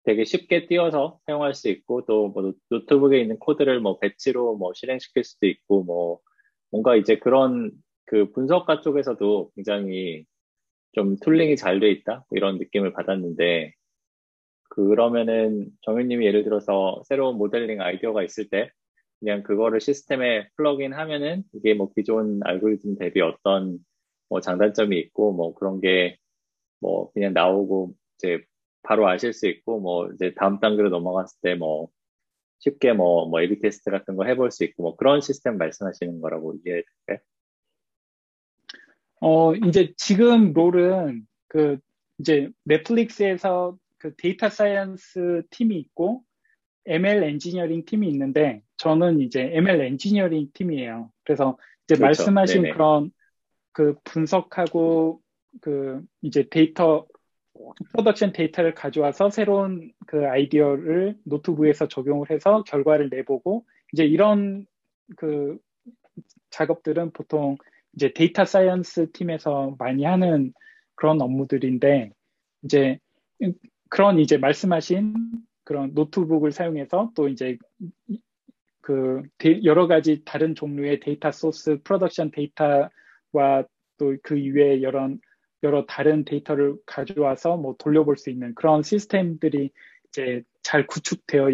되게 쉽게 띄워서 사용할 수 있고 또 뭐 노트북에 있는 코드를 뭐 batch로 뭐 실행시킬 수도 있고 뭐 뭔가 이제 그런 그 분석가 쪽에서도 굉장히 좀 tooling이 잘 돼 있다? 이런 느낌을 받았는데 그러면은 정윤님이 예를 들어서 새로운 모델링 아이디어가 있을 때 그냥 그거를 시스템에 플러그인 하면은 이게 뭐 기존 알고리즘 대비 어떤 뭐 장단점이 있고 뭐 그런 게 뭐 그냥 나오고 이제 바로 아실 수 있고 뭐 이제 다음 단계로 넘어갔을 때 뭐 쉽게 뭐, 뭐 A/B 테스트 같은 거 해볼 수 있고 뭐 그런 시스템 말씀하시는 거라고 이해될까요? 어 이제 지금 role은 그 이제 넷플릭스에서 그 data science 팀이 있고 ML 엔지니어링 팀이 있는데 저는 이제 ML 엔지니어링 팀이에요. 그래서 이제 그렇죠. 말씀하신 네네. 그런 그 분석하고 그 이제 데이터 production 데이터를 가져와서 새로운 그 아이디어를 노트북에서 적용을 해서 결과를 내보고 이제 이런 그 작업들은 보통 이제 data science 팀에서 많이 하는 그런 업무들인데 이제 그런 이제 말씀하신 그런 노트북을 사용해서 또 이제 그 여러 가지 다른 종류의 데이터 소스, production 데이터와 또 그 이외에 여러 여러 다른 데이터를 가져와서 뭐 돌려볼 수 있는 그런 시스템들이 이제 잘 구축되어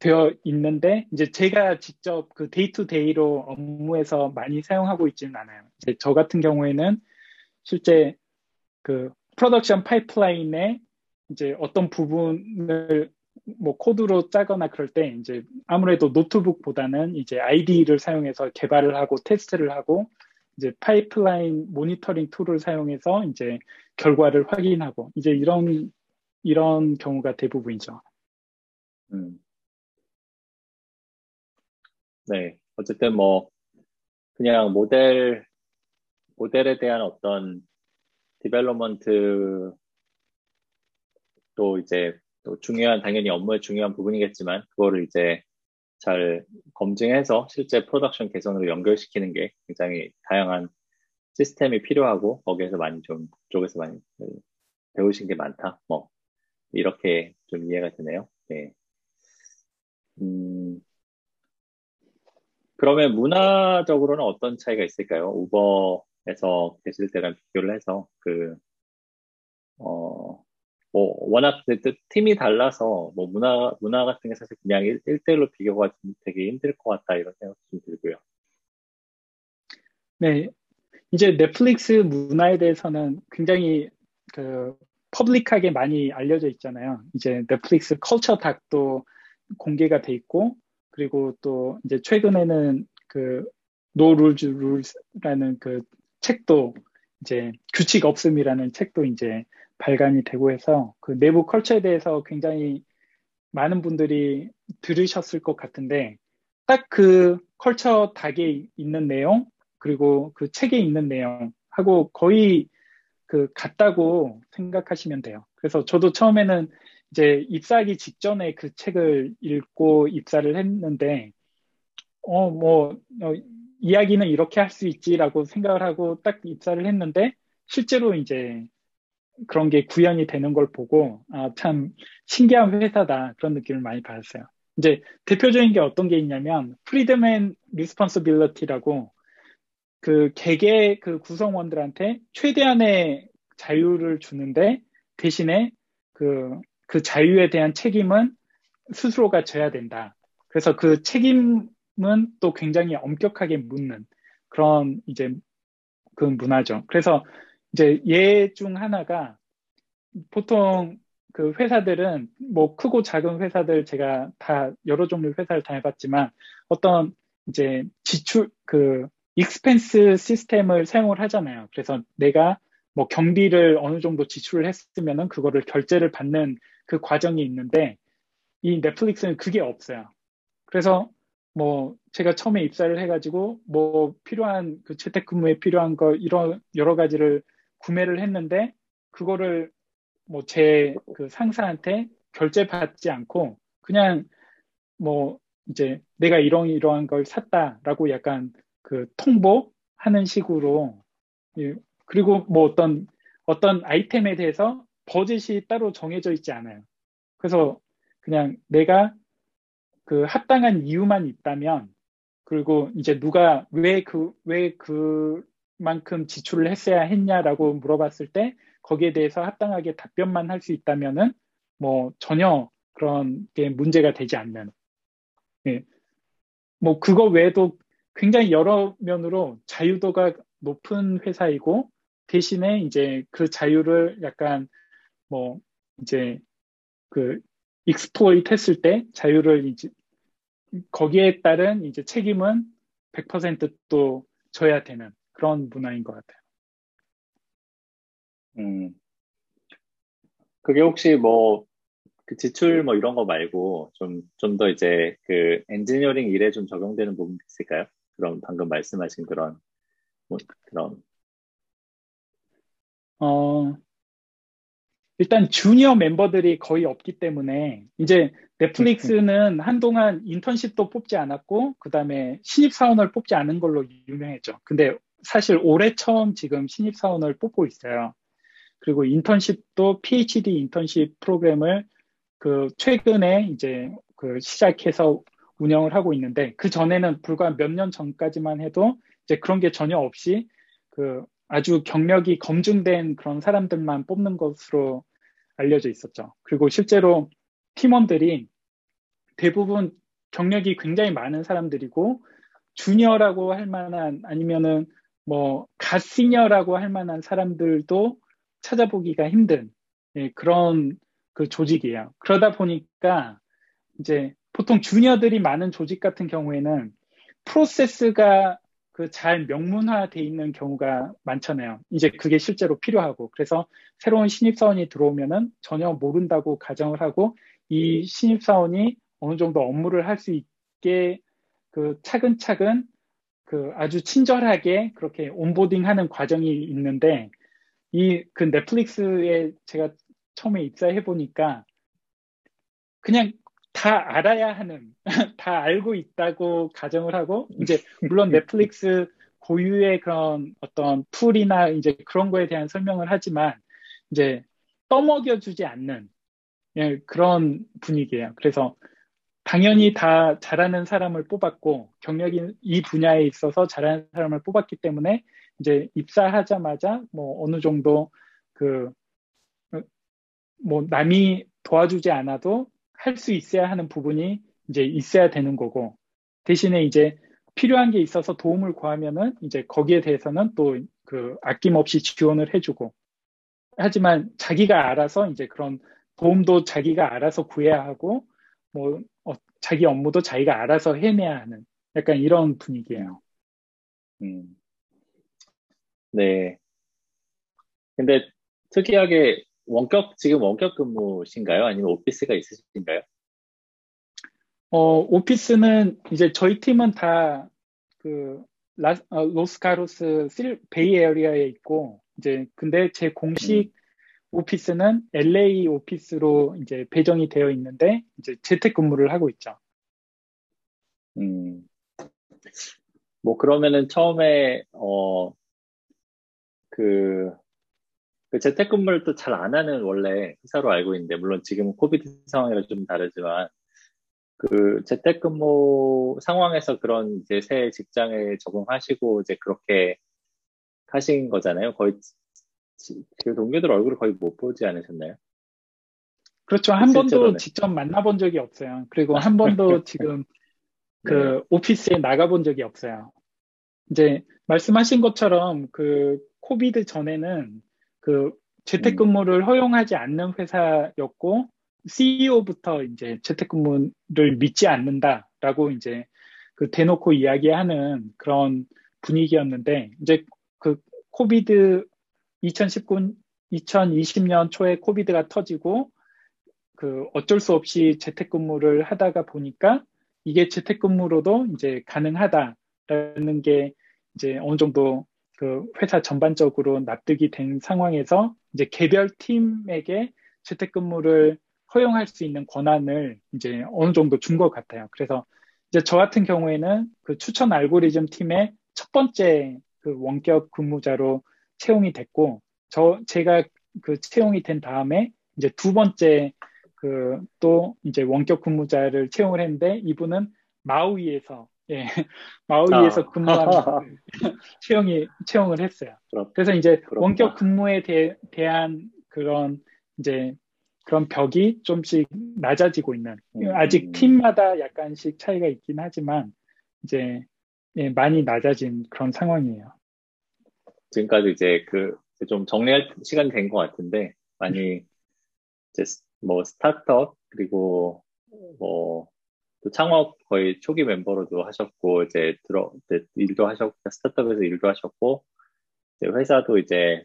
되어 있는데 이제 제가 직접 그 day-to-day로 업무에서 많이 사용하고 있지는 않아요. 이제 저 같은 경우에는 실제 그 production 파이프라인에 이제 어떤 부분을 뭐 코드로 짜거나 그럴 때 이제 아무래도 노트북보다는 이제 IDE를 사용해서 개발을 하고 테스트를 하고 이제 파이프라인 모니터링 tool을 사용해서 이제 결과를 확인하고 이제 이런 이런 경우가 대부분이죠. 음. 네, 어쨌든 뭐 그냥 모델 모델에 대한 어떤 development 또 이제 또 중요한 당연히 업무의 중요한 부분이겠지만 그거를 이제 잘 검증해서 실제 production 개선으로 연결시키는 게 굉장히 다양한 시스템이 필요하고 거기에서 많이 좀 쪽에서 많이 배우신 게 많다. 뭐 이렇게 좀 이해가 되네요. 네. 음, 그러면 문화적으로는 어떤 차이가 있을까요? 우버에서 계실 때랑 비교를 해서 그 어, 뭐 워낙 팀이 달라서 뭐 문화 문화 같은 게 사실 그냥 1, 대일로 비교가 되게 힘들 것 같다 이런 생각이 좀 들고요. 네, 이제 넷플릭스 문화에 대해서는 굉장히 그 퍼블릭하게 많이 알려져 있잖아요. 이제 넷플릭스 컬처 닥도 공개가 돼 있고 그리고 또 이제 최근에는 그 No Rules Rules라는 그 책도 이제 규칙 없음이라는 책도 이제 발간이 되고 해서 그 내부 컬처에 대해서 굉장히 많은 분들이 들으셨을 것 같은데 딱 그 컬처 닥에 있는 내용 그리고 그 책에 있는 내용하고 거의 그 같다고 생각하시면 돼요. 그래서 저도 처음에는 이제 입사하기 직전에 그 책을 읽고 입사를 했는데 어 뭐 어, 이야기는 이렇게 할 수 있지라고 생각을 하고 딱 입사를 했는데 실제로 이제 그런 게 구현이 되는 걸 보고 아, 참 신기한 회사다 그런 느낌을 많이 받았어요. 이제 대표적인 게 어떤 게 있냐면 freedom and responsibility라고 그 개개 그 구성원들한테 최대한의 자유를 주는데 대신에 그, 그 자유에 대한 책임은 스스로가 져야 된다. 그래서 그 책임은 또 굉장히 엄격하게 묻는 그런 이제 그 문화죠. 그래서 이제 예 중 하나가 보통 그 회사들은 뭐 크고 작은 회사들 제가 다 여러 종류 회사를 다녀봤지만 어떤 이제 지출 그 expense 시스템을 사용을 하잖아요. 그래서 내가 뭐 경비를 어느 정도 지출을 했으면은 그거를 결재를 받는 그 과정이 있는데 이 넷플릭스는 그게 없어요. 그래서 뭐 제가 처음에 입사를 해가지고 뭐 필요한 그 재택근무에 필요한 거 이런 여러 가지를 구매를 했는데 그거를 뭐 제 그 상사한테 결재 받지 않고 그냥 뭐 이제 내가 이런 이러한 걸 샀다라고 약간 그 통보하는 식으로 예, 그리고 뭐 어떤 어떤 아이템에 대해서 버짓이 따로 정해져 있지 않아요. 그래서 그냥 내가 그 합당한 이유만 있다면 그리고 이제 누가 왜 그 왜그 만큼 지출을 했어야 했냐라고 물어봤을 때 거기에 대해서 합당하게 답변만 할 수 있다면은 뭐 전혀 그런 게 문제가 되지 않는 예. 뭐 그거 외에도 굉장히 여러 면으로 자유도가 높은 회사이고 대신에 이제 그 자유를 약간 뭐 이제 그 exploit 했을 때 자유를 이제 거기에 따른 이제 책임은 100%또 져야 되는 그런 문화인 것 같아요. 음. 그게 혹시 뭐 그 지출 뭐 이런 거 말고 좀 좀 더 이제 그 엔지니어링 일에 좀 적용되는 부분 있을까요? 그럼 방금 말씀하신 그런 뭐 그런 어 일단 주니어 멤버들이 거의 없기 때문에 이제 넷플릭스는 한동안 인턴십도 뽑지 않았고 그다음에 신입 사원을 뽑지 않은 걸로 유명했죠. 근데 사실 올해 처음 지금 신입 사원을 뽑고 있어요. 그리고 인턴십도 PhD 인턴십 프로그램을 그 최근에 이제 그 시작해서 운영을 하고 있는데 그 전에는 불과 몇 년 전까지만 해도 이제 그런 게 전혀 없이 그 아주 경력이 검증된 그런 사람들만 뽑는 것으로 알려져 있었죠. 그리고 실제로 팀원들이 대부분 경력이 굉장히 많은 사람들이고 주니어라고 할 만한 아니면은 뭐 갓시니어라고 할 만한 사람들도 찾아보기가 힘든 예, 그런 그 조직이에요. 그러다 보니까 이제 보통 주니어들이 많은 조직 같은 경우에는 프로세스가 그 잘 명문화돼 있는 경우가 많잖아요. 이제 그게 실제로 필요하고 그래서 새로운 신입사원이 들어오면은 전혀 모른다고 가정을 하고 이 신입사원이 어느 정도 업무를 할 수 있게 그 차근차근 그 아주 친절하게 그렇게 onboarding하는 과정이 있는데 이 그 넷플릭스에 제가 처음에 입사해 보니까 그냥 다 알아야 하는, 다 알고 있다고 가정을 하고, 이제, 물론 넷플릭스 고유의 그런 어떤 툴이나 이제 그런 거에 대한 설명을 하지만, 이제, 떠먹여 주지 않는, 예, 그런 분위기예요. 그래서, 당연히 다 잘하는 사람을 뽑았고, 경력이 이 분야에 있어서 잘하는 사람을 뽑았기 때문에, 이제 입사하자마자 뭐 어느 정도 그, 뭐 남이 도와주지 않아도 할 수 있어야 하는 부분이 이제 있어야 되는 거고 대신에 이제 필요한 게 있어서 도움을 구하면은 이제 거기에 대해서는 또 그 아낌없이 지원을 해주고 하지만 자기가 알아서 이제 그런 도움도 자기가 알아서 구해야 하고 뭐 어, 자기 업무도 자기가 알아서 해내야 하는 약간 이런 분위기예요. 음. 네. 근데 특이하게 원격 지금 원격 근무신가요? 아니면 오피스가 있으신가요? 어, 오피스는 이제 저희 팀은 다그 어, 로스가토스 실 Bay Area에 있고 이제 근데 제 공식 음. 오피스는 LA 오피스로 이제 배정이 되어 있는데 이제 재택 근무를 하고 있죠. 음. 뭐 그러면은 처음에 어 그 그 재택근무를 또 잘 안 하는 원래 회사로 알고 있는데 물론 지금 COVID 상황이라 좀 다르지만 그 재택근무 상황에서 그런 이제 새 직장에 적응하시고 이제 그렇게 하신 거잖아요. 거의 그 동료들 얼굴을 거의 못 보지 않으셨나요? 그렇죠. 한 번도 직접 만나본 적이 없어요. 그리고 한 번도 지금 그 네. 오피스에 나가본 적이 없어요. 이제 말씀하신 것처럼 그 코비드 전에는 그 재택근무를 음. 허용하지 않는 회사였고 CEO부터 이제 재택근무를 믿지 않는다라고 이제 그 대놓고 이야기하는 그런 분위기였는데 이제 그 코비드 2019 2020년 초에 코비드가 터지고 그 어쩔 수 없이 재택근무를 하다가 보니까 이게 재택근무로도 이제 가능하다라는 게 이제 어느 정도 그 회사 전반적으로 납득이 된 상황에서 이제 개별 팀에게 재택근무를 허용할 수 있는 권한을 이제 어느 정도 준 것 같아요. 그래서 이제 저 같은 경우에는 그 추천 알고리즘 팀의 첫 번째 그 원격 근무자로 채용이 됐고, 저, 제가 그 채용이 된 다음에 이제 두 번째 그 또 이제 원격 근무자를 채용을 했는데 이분은 마우이에서 예, 마우이에서 아. 근무하는 채용이 채용을 했어요. 그렇, 그래서 이제 그렇구나. 원격 근무에 대, 대한 그런 이제 그런 벽이 좀씩 낮아지고 있는 음. 아직 팀마다 약간씩 차이가 있긴 하지만 이제 예, 많이 낮아진 그런 상황이에요. 지금까지 이제 그 좀 정리할 시간이 된 것 같은데 많이 이제 뭐 스타트업 그리고 뭐 창업 거의 초기 멤버로도 하셨고 이제 들어 이제 일도 하셨고 스타트업에서 일도 하셨고 이제 회사도 이제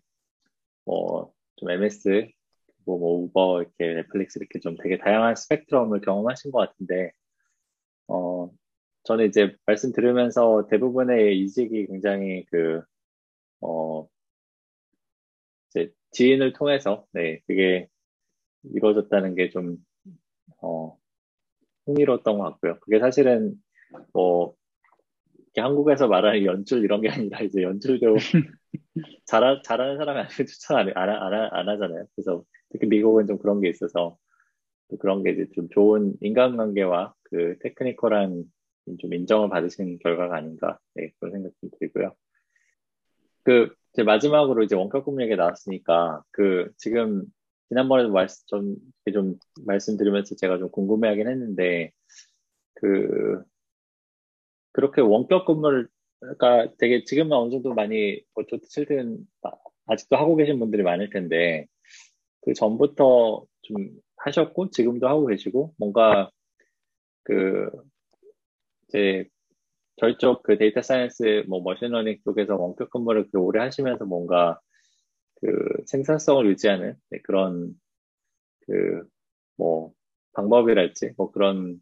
뭐 좀 MS 뭐, 뭐 우버 이렇게 넷플릭스 이렇게 좀 되게 다양한 스펙트럼을 경험하신 것 같은데 어 저는 이제 말씀 들으면서 대부분의 이직이 굉장히 그 어 이제 지인을 통해서 네 그게 이루어졌다는 게 좀 어, 흥미로웠던 것 같고요. 그게 사실은 뭐 한국에서 말하는 연출 이런 게 아니라 이제 연출도 잘 잘하는 사람이 아니면 추천 안, 안, 안, 안 하잖아요. 그래서 특히 미국은 좀 그런 게 있어서 그런 게 이제 좀 좋은 인간관계와 그 테크니컬한 좀 인정을 받으신 결과가 아닌가 네, 그런 생각이 들고요. 그 이제 마지막으로 이제 원격 근무 얘기 나왔으니까 그 지금 지난번에도 말씀 좀, 좀 말씀드리면서 제가 좀 궁금해하긴 했는데 그 그렇게 원격 근무를 그러니까 되게 지금은 어느 정도 많이 뭐 싫든 아직도 하고 계신 분들이 많을 텐데 그 전부터 좀 하셨고 지금도 하고 계시고 뭔가 그 이제 저희 쪽 그 data science 뭐 machine learning 쪽에서 원격 근무를 그렇게 오래 하시면서 뭔가 그 생산성을 유지하는 네, 그런 그 뭐 방법이랄지 뭐 그런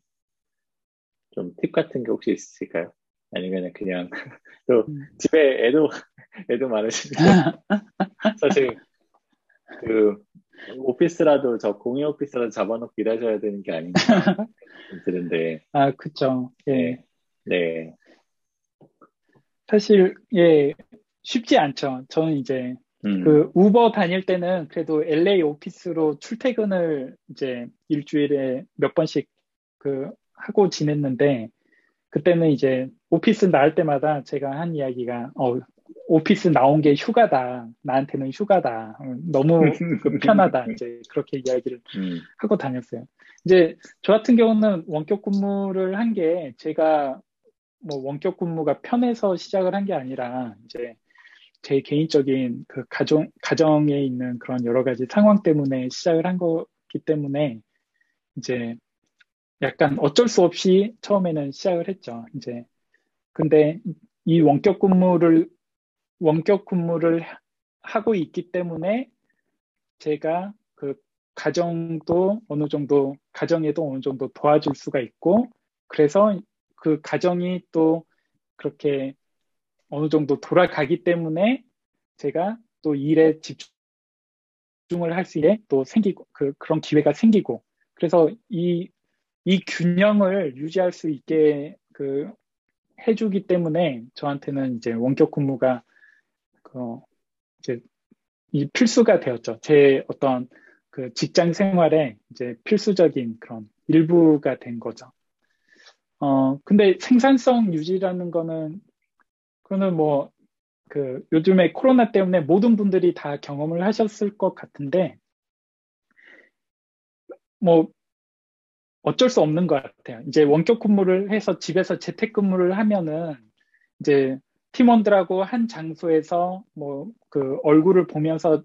좀 팁 같은 게 혹시 있으실까요? 아니면 그냥 또 음. 집에 애도 애도 많으신데 사실 그 오피스라도 저 공유 오피스라도 잡아놓고 일하셔야 되는 게 아닌가 드는데 아 그쵸 예 네. 네. 사실 예 쉽지 않죠 저는 이제 음. 그 우버 다닐 때는 그래도 LA 오피스로 출퇴근을 이제 일주일에 몇 번씩 그 하고 지냈는데 그때는 이제 오피스 나올 때마다 제가 한 이야기가 어 오피스 나온 게 휴가다 나한테는 휴가다 너무 그 편하다 이제 그렇게 이야기를 음. 하고 다녔어요. 이제 저 같은 경우는 원격 근무를 한 게 제가 뭐 원격 근무가 편해서 시작을 한 게 아니라 이제 제 개인적인 그 가정, 가정에 있는 그런 여러 가지 상황 때문에 시작을 한 거기 때문에 이제 약간 어쩔 수 없이 처음에는 시작을 했죠. 이제 근데 이 원격 근무를 원격 근무를 하고 있기 때문에 제가 그 가정도 어느 정도 가정에도 어느 정도 도와줄 수가 있고 그래서 그 가정이 또 그렇게 어느 정도 돌아가기 때문에 제가 또 일에 집중을 할 수 있게 또 생기고 그 그런 기회가 생기고 그래서 이 이 균형을 유지할 수 있게 그 해주기 때문에 저한테는 이제 원격 근무가 그 이제 이 필수가 되었죠. 제 어떤 그 직장 생활에 이제 필수적인 그런 일부가 된 거죠. 어, 근데 생산성 유지라는 거는 그거는 뭐, 그, 요즘에 코로나 때문에 모든 분들이 다 경험을 하셨을 것 같은데, 뭐, 어쩔 수 없는 것 같아요. 이제 원격 근무를 해서 집에서 재택 근무를 하면은, 이제 팀원들하고 한 장소에서 뭐, 그 얼굴을 보면서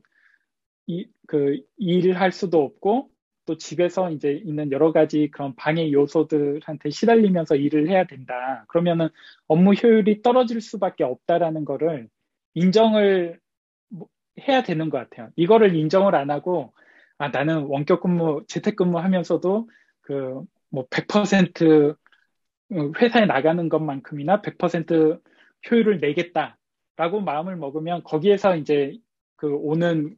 이, 그 일을 할 수도 없고, 또 집에서 이제 있는 여러 가지 그런 방해 요소들한테 시달리면서 일을 해야 된다. 그러면은 업무 효율이 떨어질 수밖에 없다라는 거를 인정을 뭐 해야 되는 것 같아요. 이거를 인정을 안 하고 아 나는 원격 근무 재택 근무 하면서도 그 뭐 100% 회사에 나가는 것만큼이나 100% 효율을 내겠다라고 마음을 먹으면 거기에서 이제 그 오는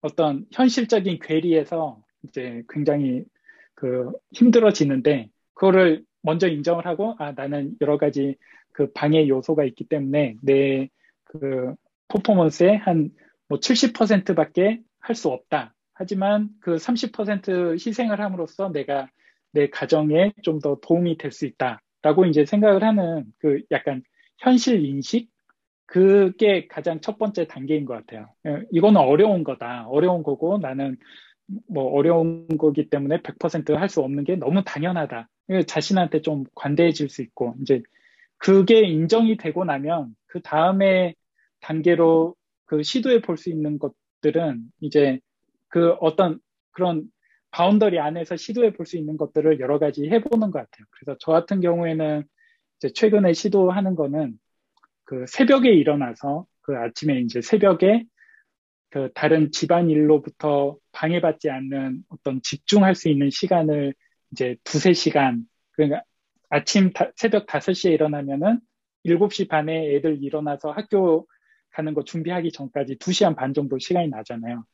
어떤 현실적인 괴리에서 이제 굉장히 그 힘들어지는데 그거를 먼저 인정을 하고 아 나는 여러 가지 그 방해 요소가 있기 때문에 내 그 퍼포먼스의 한 뭐 70%밖에 할 수 없다. 하지만 그 30% 희생을 함으로써 내가 내 가정에 좀 더 도움이 될 수 있다라고 이제 생각을 하는 그 약간 현실 인식 그게 가장 첫 번째 단계인 것 같아요. 예, 이거는 어려운 거다. 어려운 거고 나는 뭐 어려운 거기 때문에 100%할 수 없는 게 너무 당연하다. 자신한테 좀 관대해질 수 있고 이제 그게 인정이 되고 나면 그 다음에 단계로 그 시도해 볼 수 있는 것들은 이제 그 어떤 그런 boundary 안에서 시도해 볼 수 있는 것들을 여러 가지 해보는 것 같아요. 그래서 저 같은 경우에는 이제 최근에 시도하는 거는 그 새벽에 일어나서 그 아침에 이제 새벽에 그 다른 집안 일로부터 방해받지 않는 어떤 집중할 수 있는 시간을 이제 두세 시간, 그러니까 아침 다, 새벽 5시에 일어나면은 7시 반에 애들 일어나서 학교 가는 거 준비하기 전까지 2시간 반 정도 시간이 나잖아요.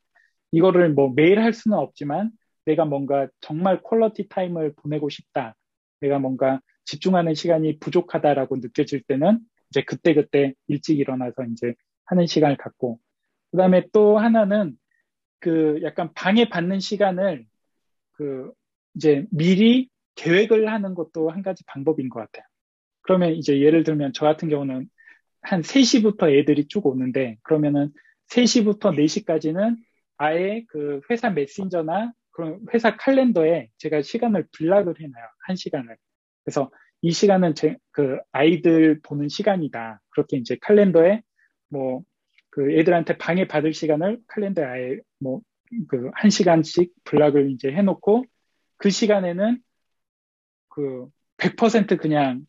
이거를 뭐 매일 할 수는 없지만 내가 뭔가 정말 quality time을 보내고 싶다. 내가 뭔가 집중하는 시간이 부족하다라고 느껴질 때는 이제 그때그때 일찍 일어나서 이제 하는 시간을 갖고 그 다음에 또 하나는 그 약간 방해받는 시간을 그 이제 미리 계획을 하는 것도 한 가지 방법인 것 같아요. 그러면 이제 예를 들면 저 같은 경우는 한 3시부터 애들이 쭉 오는데 그러면은 3시부터 4시까지는 아예 그 회사 메신저나 그런 회사 칼렌더에 제가 시간을 블락을 해놔요. 한 시간을. 그래서 이 시간은 제, 그 아이들 보는 시간이다. 그렇게 이제 칼렌더에 뭐 그 애들한테 방해 받을 시간을 칼렌더에 아예 뭐 그 한 시간씩 블락을 이제 해놓고 그 시간에는 그 100% 그냥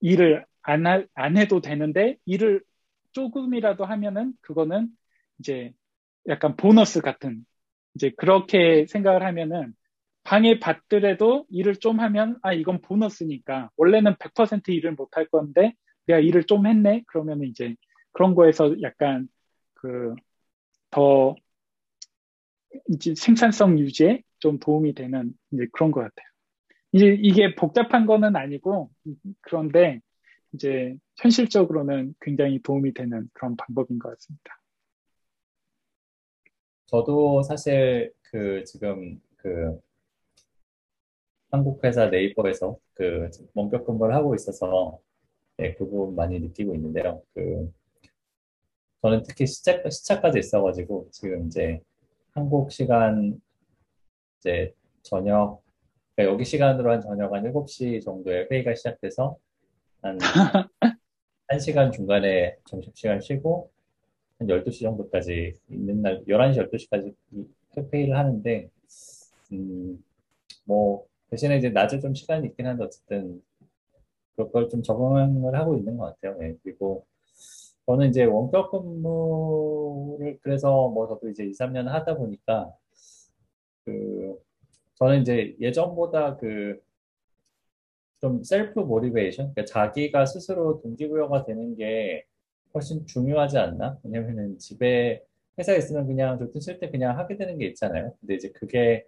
일을 안, 하, 안 해도 되는데 일을 조금이라도 하면은 그거는 이제 약간 보너스 같은 이제 그렇게 생각을 하면은 방해 받더라도 일을 좀 하면 아 이건 보너스니까 원래는 100% 일을 못 할 건데 내가 일을 좀 했네? 그러면 이제 그런 거에서 약간 그 더 이제 생산성 유지에 좀 도움이 되는 이제 그런 것 같아요. 이제 이게 복잡한 거는 아니고 그런데 이제 현실적으로는 굉장히 도움이 되는 그런 방법인 것 같습니다. 저도 사실 그 지금 그 한국 회사 네이버에서 그 원격 근무를 하고 있어서 네, 그 부분 많이 느끼고 있는데요. 그 저는 특히 시차, 시차까지 있어가지고 지금 이제 한국 시간 이제 저녁 그러니까 여기 시간으로 한 저녁 한 7시 정도에 회의가 시작돼서 한 1시간 중간에 점심시간 쉬고 한 12시 정도까지 있는 날 11시 12시까지 회의를 하는데 음, 뭐 대신에 이제 낮에 좀 시간이 있긴 한데 어쨌든 그걸 좀 적응을 하고 있는 것 같아요. 네. 그리고 저는 이제 원격 근무를 그래서 뭐 저도 이제 2, 3년 하다 보니까 그 저는 이제 예전보다 그 좀 셀프 모티베이션, 그러니까 자기가 스스로 동기부여가 되는 게 훨씬 중요하지 않나? 왜냐면은 집에 회사에 있으면 그냥 좋든 싫든 그냥 하게 되는 게 있잖아요. 근데 이제 그게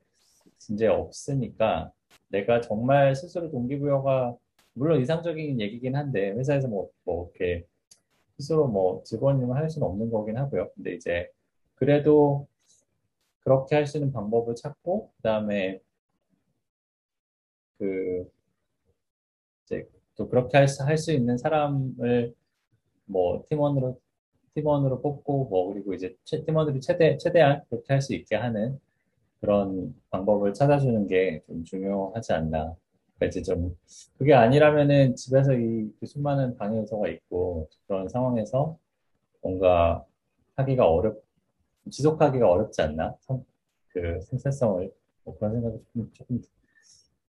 이제 없으니까 내가 정말 스스로 동기부여가 물론 이상적인 얘기긴 한데 회사에서 뭐, 뭐 이렇게 스스로 뭐 직원님을 할 수는 없는 거긴 하고요. 근데 이제 그래도 그렇게 할 수 있는 방법을 찾고 그다음에 그 이제 또 그렇게 할 수 있는 사람을 뭐 팀원으로 팀원으로 뽑고 뭐 그리고 이제 팀원들이 최대 최대한 그렇게 할 수 있게 하는 그런 방법을 찾아주는 게 좀 중요하지 않나. 이제 좀 그게 아니라면은 집에서 이 그 수많은 방해 요소가 있고 그런 상황에서 뭔가 하기가 어렵 지속하기가 어렵지 않나. 그 생산성을 뭐 그런 생각이 조금, 조금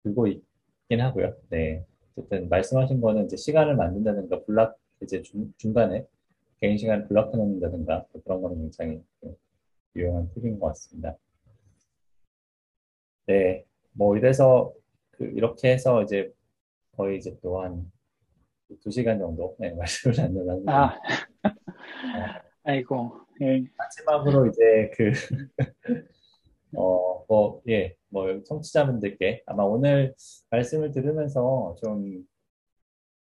들고 있긴 하고요. 네. 어쨌든 말씀하신 거는 이제 시간을 만든다든가 블락 이제 중, 중간에 개인 시간을 블락해 놓는다든가 그런 거는 굉장히 유용한 팁인 것 같습니다. 네, 뭐 이래서 그 이렇게 해서 이제 거의 이제 또 한 두 시간 정도 네, 말씀을 나누는 아, 어, 아이고. 예. 마지막으로 이제 그 어, 뭐, 예, 뭐, 청취자분들께 아마 오늘 말씀을 들으면서 좀,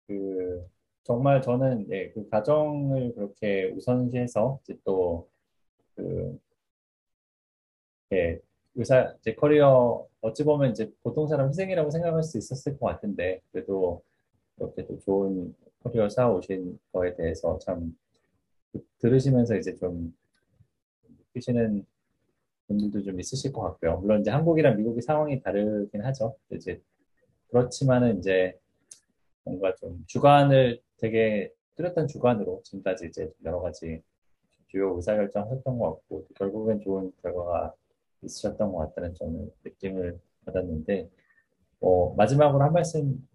그, 정말 저는, 예, 그 가정을 그렇게 우선시해서 이제 또, 그, 예, 의사, 이제 커리어, 어찌 보면 이제 보통 사람 희생이라고 생각할 수 있었을 것 같은데, 그래도 이렇게 또 좋은 커리어 쌓아오신 거에 대해서 참 들으시면서 이제 좀 느끼시는 분들도 좀 있으실 것 같고요. 물론 이제 한국이랑 미국의 상황이 다르긴 하죠. 이제 그렇지만은 이제 뭔가 좀 주관을 되게 뚜렷한 주관으로 지금까지 이제 여러 가지 주요 의사결정 했던 것 같고 결국엔 좋은 결과가 있으셨던 것 같다는 저는 느낌을 받았는데 어, 마지막으로 한 말씀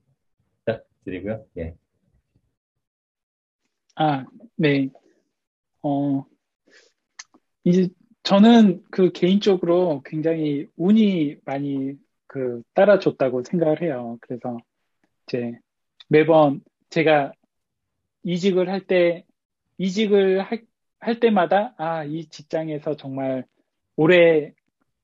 부탁드리고요. 예. 아, 네. 어, 이제 저는 그 개인적으로 굉장히 운이 많이 그 따라줬다고 생각을 해요. 그래서 이제 매번 제가 이직을 할 때, 이직을 할, 할 때마다, 아, 이 직장에서 정말 오래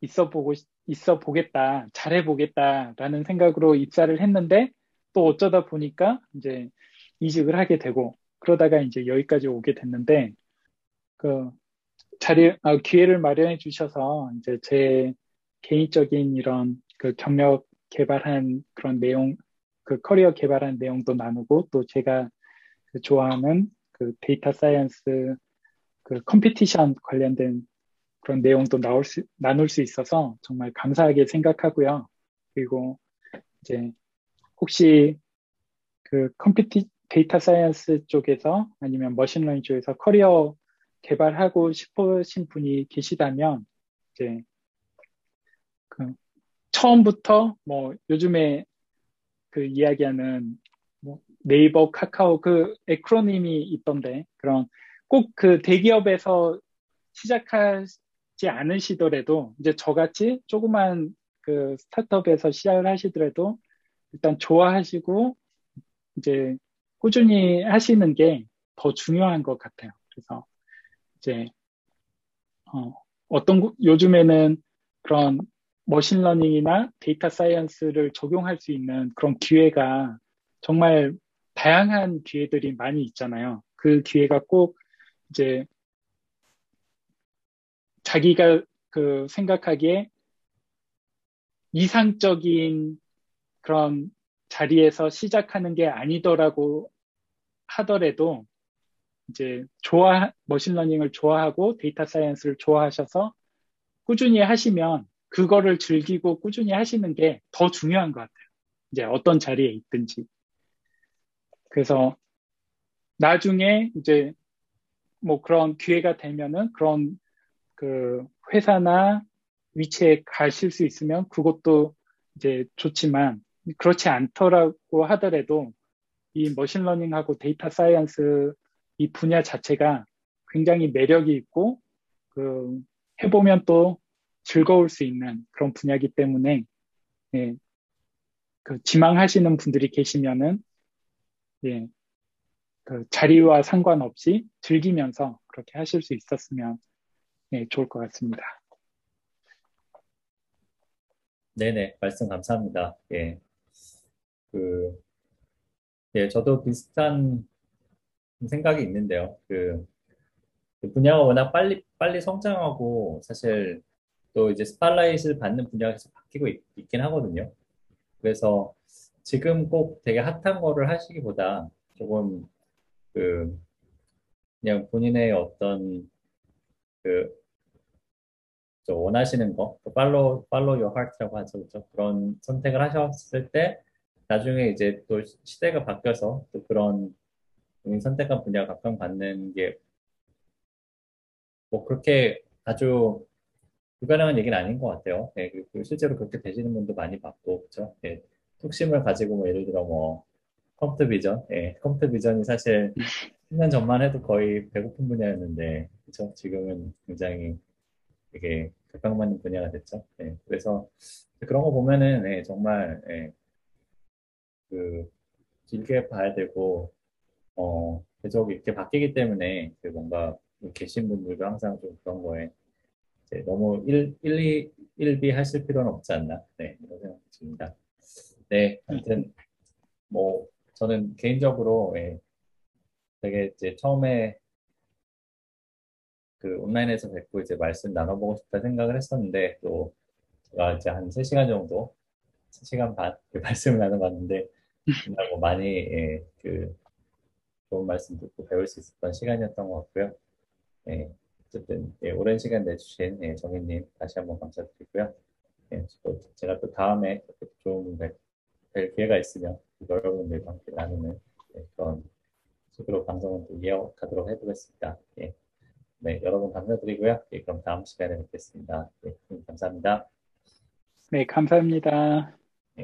있어 보고, 있어 보겠다, 잘해 보겠다라는 생각으로 입사를 했는데, 또 어쩌다 보니까 이제 이직을 하게 되고, 그러다가 이제 여기까지 오게 됐는데, 그, 자리, 아, 기회를 마련해 주셔서, 이제 제 개인적인 이런 그 경력 개발한 그런 내용, 그 커리어 개발한 내용도 나누고, 또 제가 그 좋아하는 그 data science 그 competition 관련된 그런 내용도 나올 수, 나눌 수 있어서 정말 감사하게 생각하고요. 그리고 이제 혹시 그 competi data science 쪽에서 아니면 machine learning 쪽에서 커리어 개발하고 싶으신 분이 계시다면 이제 그 처음부터 뭐 요즘에 그 이야기하는 뭐 네이버, 카카오 그 에크로님이 있던데 그런 꼭 그 대기업에서 시작하 지 않으시더라도 이제 저같이 조그만 그 스타트업에서 시작을 하시더라도 일단 좋아하시고 이제 꾸준히 하시는 게 더 중요한 것 같아요. 그래서 이제 어, 어떤 요즘에는 그런 machine learning이나 data science를 적용할 수 있는 그런 기회가 정말 다양한 기회들이 많이 있잖아요. 그 기회가 꼭 이제 자기가 그 생각하기에 이상적인 그런 자리에서 시작하는 게 아니더라고 하더라도 이제 좋아 machine learning을 좋아하고 data science를 좋아하셔서 꾸준히 하시면 그거를 즐기고 꾸준히 하시는 게 더 중요한 것 같아요. 이제 어떤 자리에 있든지. 그래서 나중에 이제 뭐 그런 기회가 되면은 그런 그 회사나 위치에 가실 수 있으면 그것도 이제 좋지만 그렇지 않더라고 하더라도 이 machine learning하고 data science 이 분야 자체가 굉장히 매력이 있고 그 해보면 또 즐거울 수 있는 그런 분야이기 때문에 예, 그 지망하시는 분들이 계시면은 예, 그 자리와 상관없이 즐기면서 그렇게 하실 수 있었으면 예, 좋을 것 같습니다. 네네, 말씀 감사합니다. 예. 그, 예, 저도 비슷한 생각이 있는데요. 그, 그 분야가 워낙 빨리, 빨리 성장하고, 사실 또 이제 spotlight를 받는 분야가 계속 바뀌고 있, 있긴 하거든요. 그래서 지금 꼭 되게 핫한 거를 하시기보다 조금 그 그냥 본인의 어떤 그 원하시는 거, follow follow your heart라고 하죠, 그렇죠? 그런 선택을 하셨을 때 나중에 이제 또 시대가 바뀌어서 또 그런 선택한 분야 각광받는 게 뭐 그렇게 아주 불가능한 얘기는 아닌 것 같아요. 네, 그리고 실제로 그렇게 되시는 분도 많이 봤고, 그렇죠? 네, 뚝심을 가지고 뭐 예를 들어 뭐 컴퓨터 비전, 예, 컴퓨터 비전이 사실 10년 전만 해도 거의 배고픈 분야였는데, 그렇죠? 지금은 굉장히 되게 각광받는 분야가 됐죠. 예, 그래서 그런 거 보면은 예, 정말 예, 그 길게 봐야 되고 어 계속 이렇게 바뀌기 때문에 그 뭔가 계신 분들도 항상 좀 그런 거에 너무 일, 일, 일비 하실 필요는 없지 않나 네, 이런 생각이 듭니다. 네, 아무튼 뭐 저는 개인적으로 예, 되게 이제 처음에 그 온라인에서 뵙고 이제 말씀 나눠보고 싶다 생각을 했었는데 또 제가 이제 한 3시간 정도 3시간 반 말씀을 나눠봤는데 뭐 많이 예, 그 좋은 말씀 듣고 배울 수 있었던 시간이었던 것 같고요. 예, 어쨌든 예, 오랜 시간 내주신 예, 정희님 다시 한번 감사드리고요. 예, 또 제가 또 다음에 좋은 뵐 기회가 있으면 여러분들과 함께 나누는 네, 그런 식으로 방송을 또 이어가도록 해보겠습니다. 예. 네, 여러분 감사드리고요. 예, 그럼 다음 시간에 뵙겠습니다. 네, 감사합니다. 네, 감사합니다.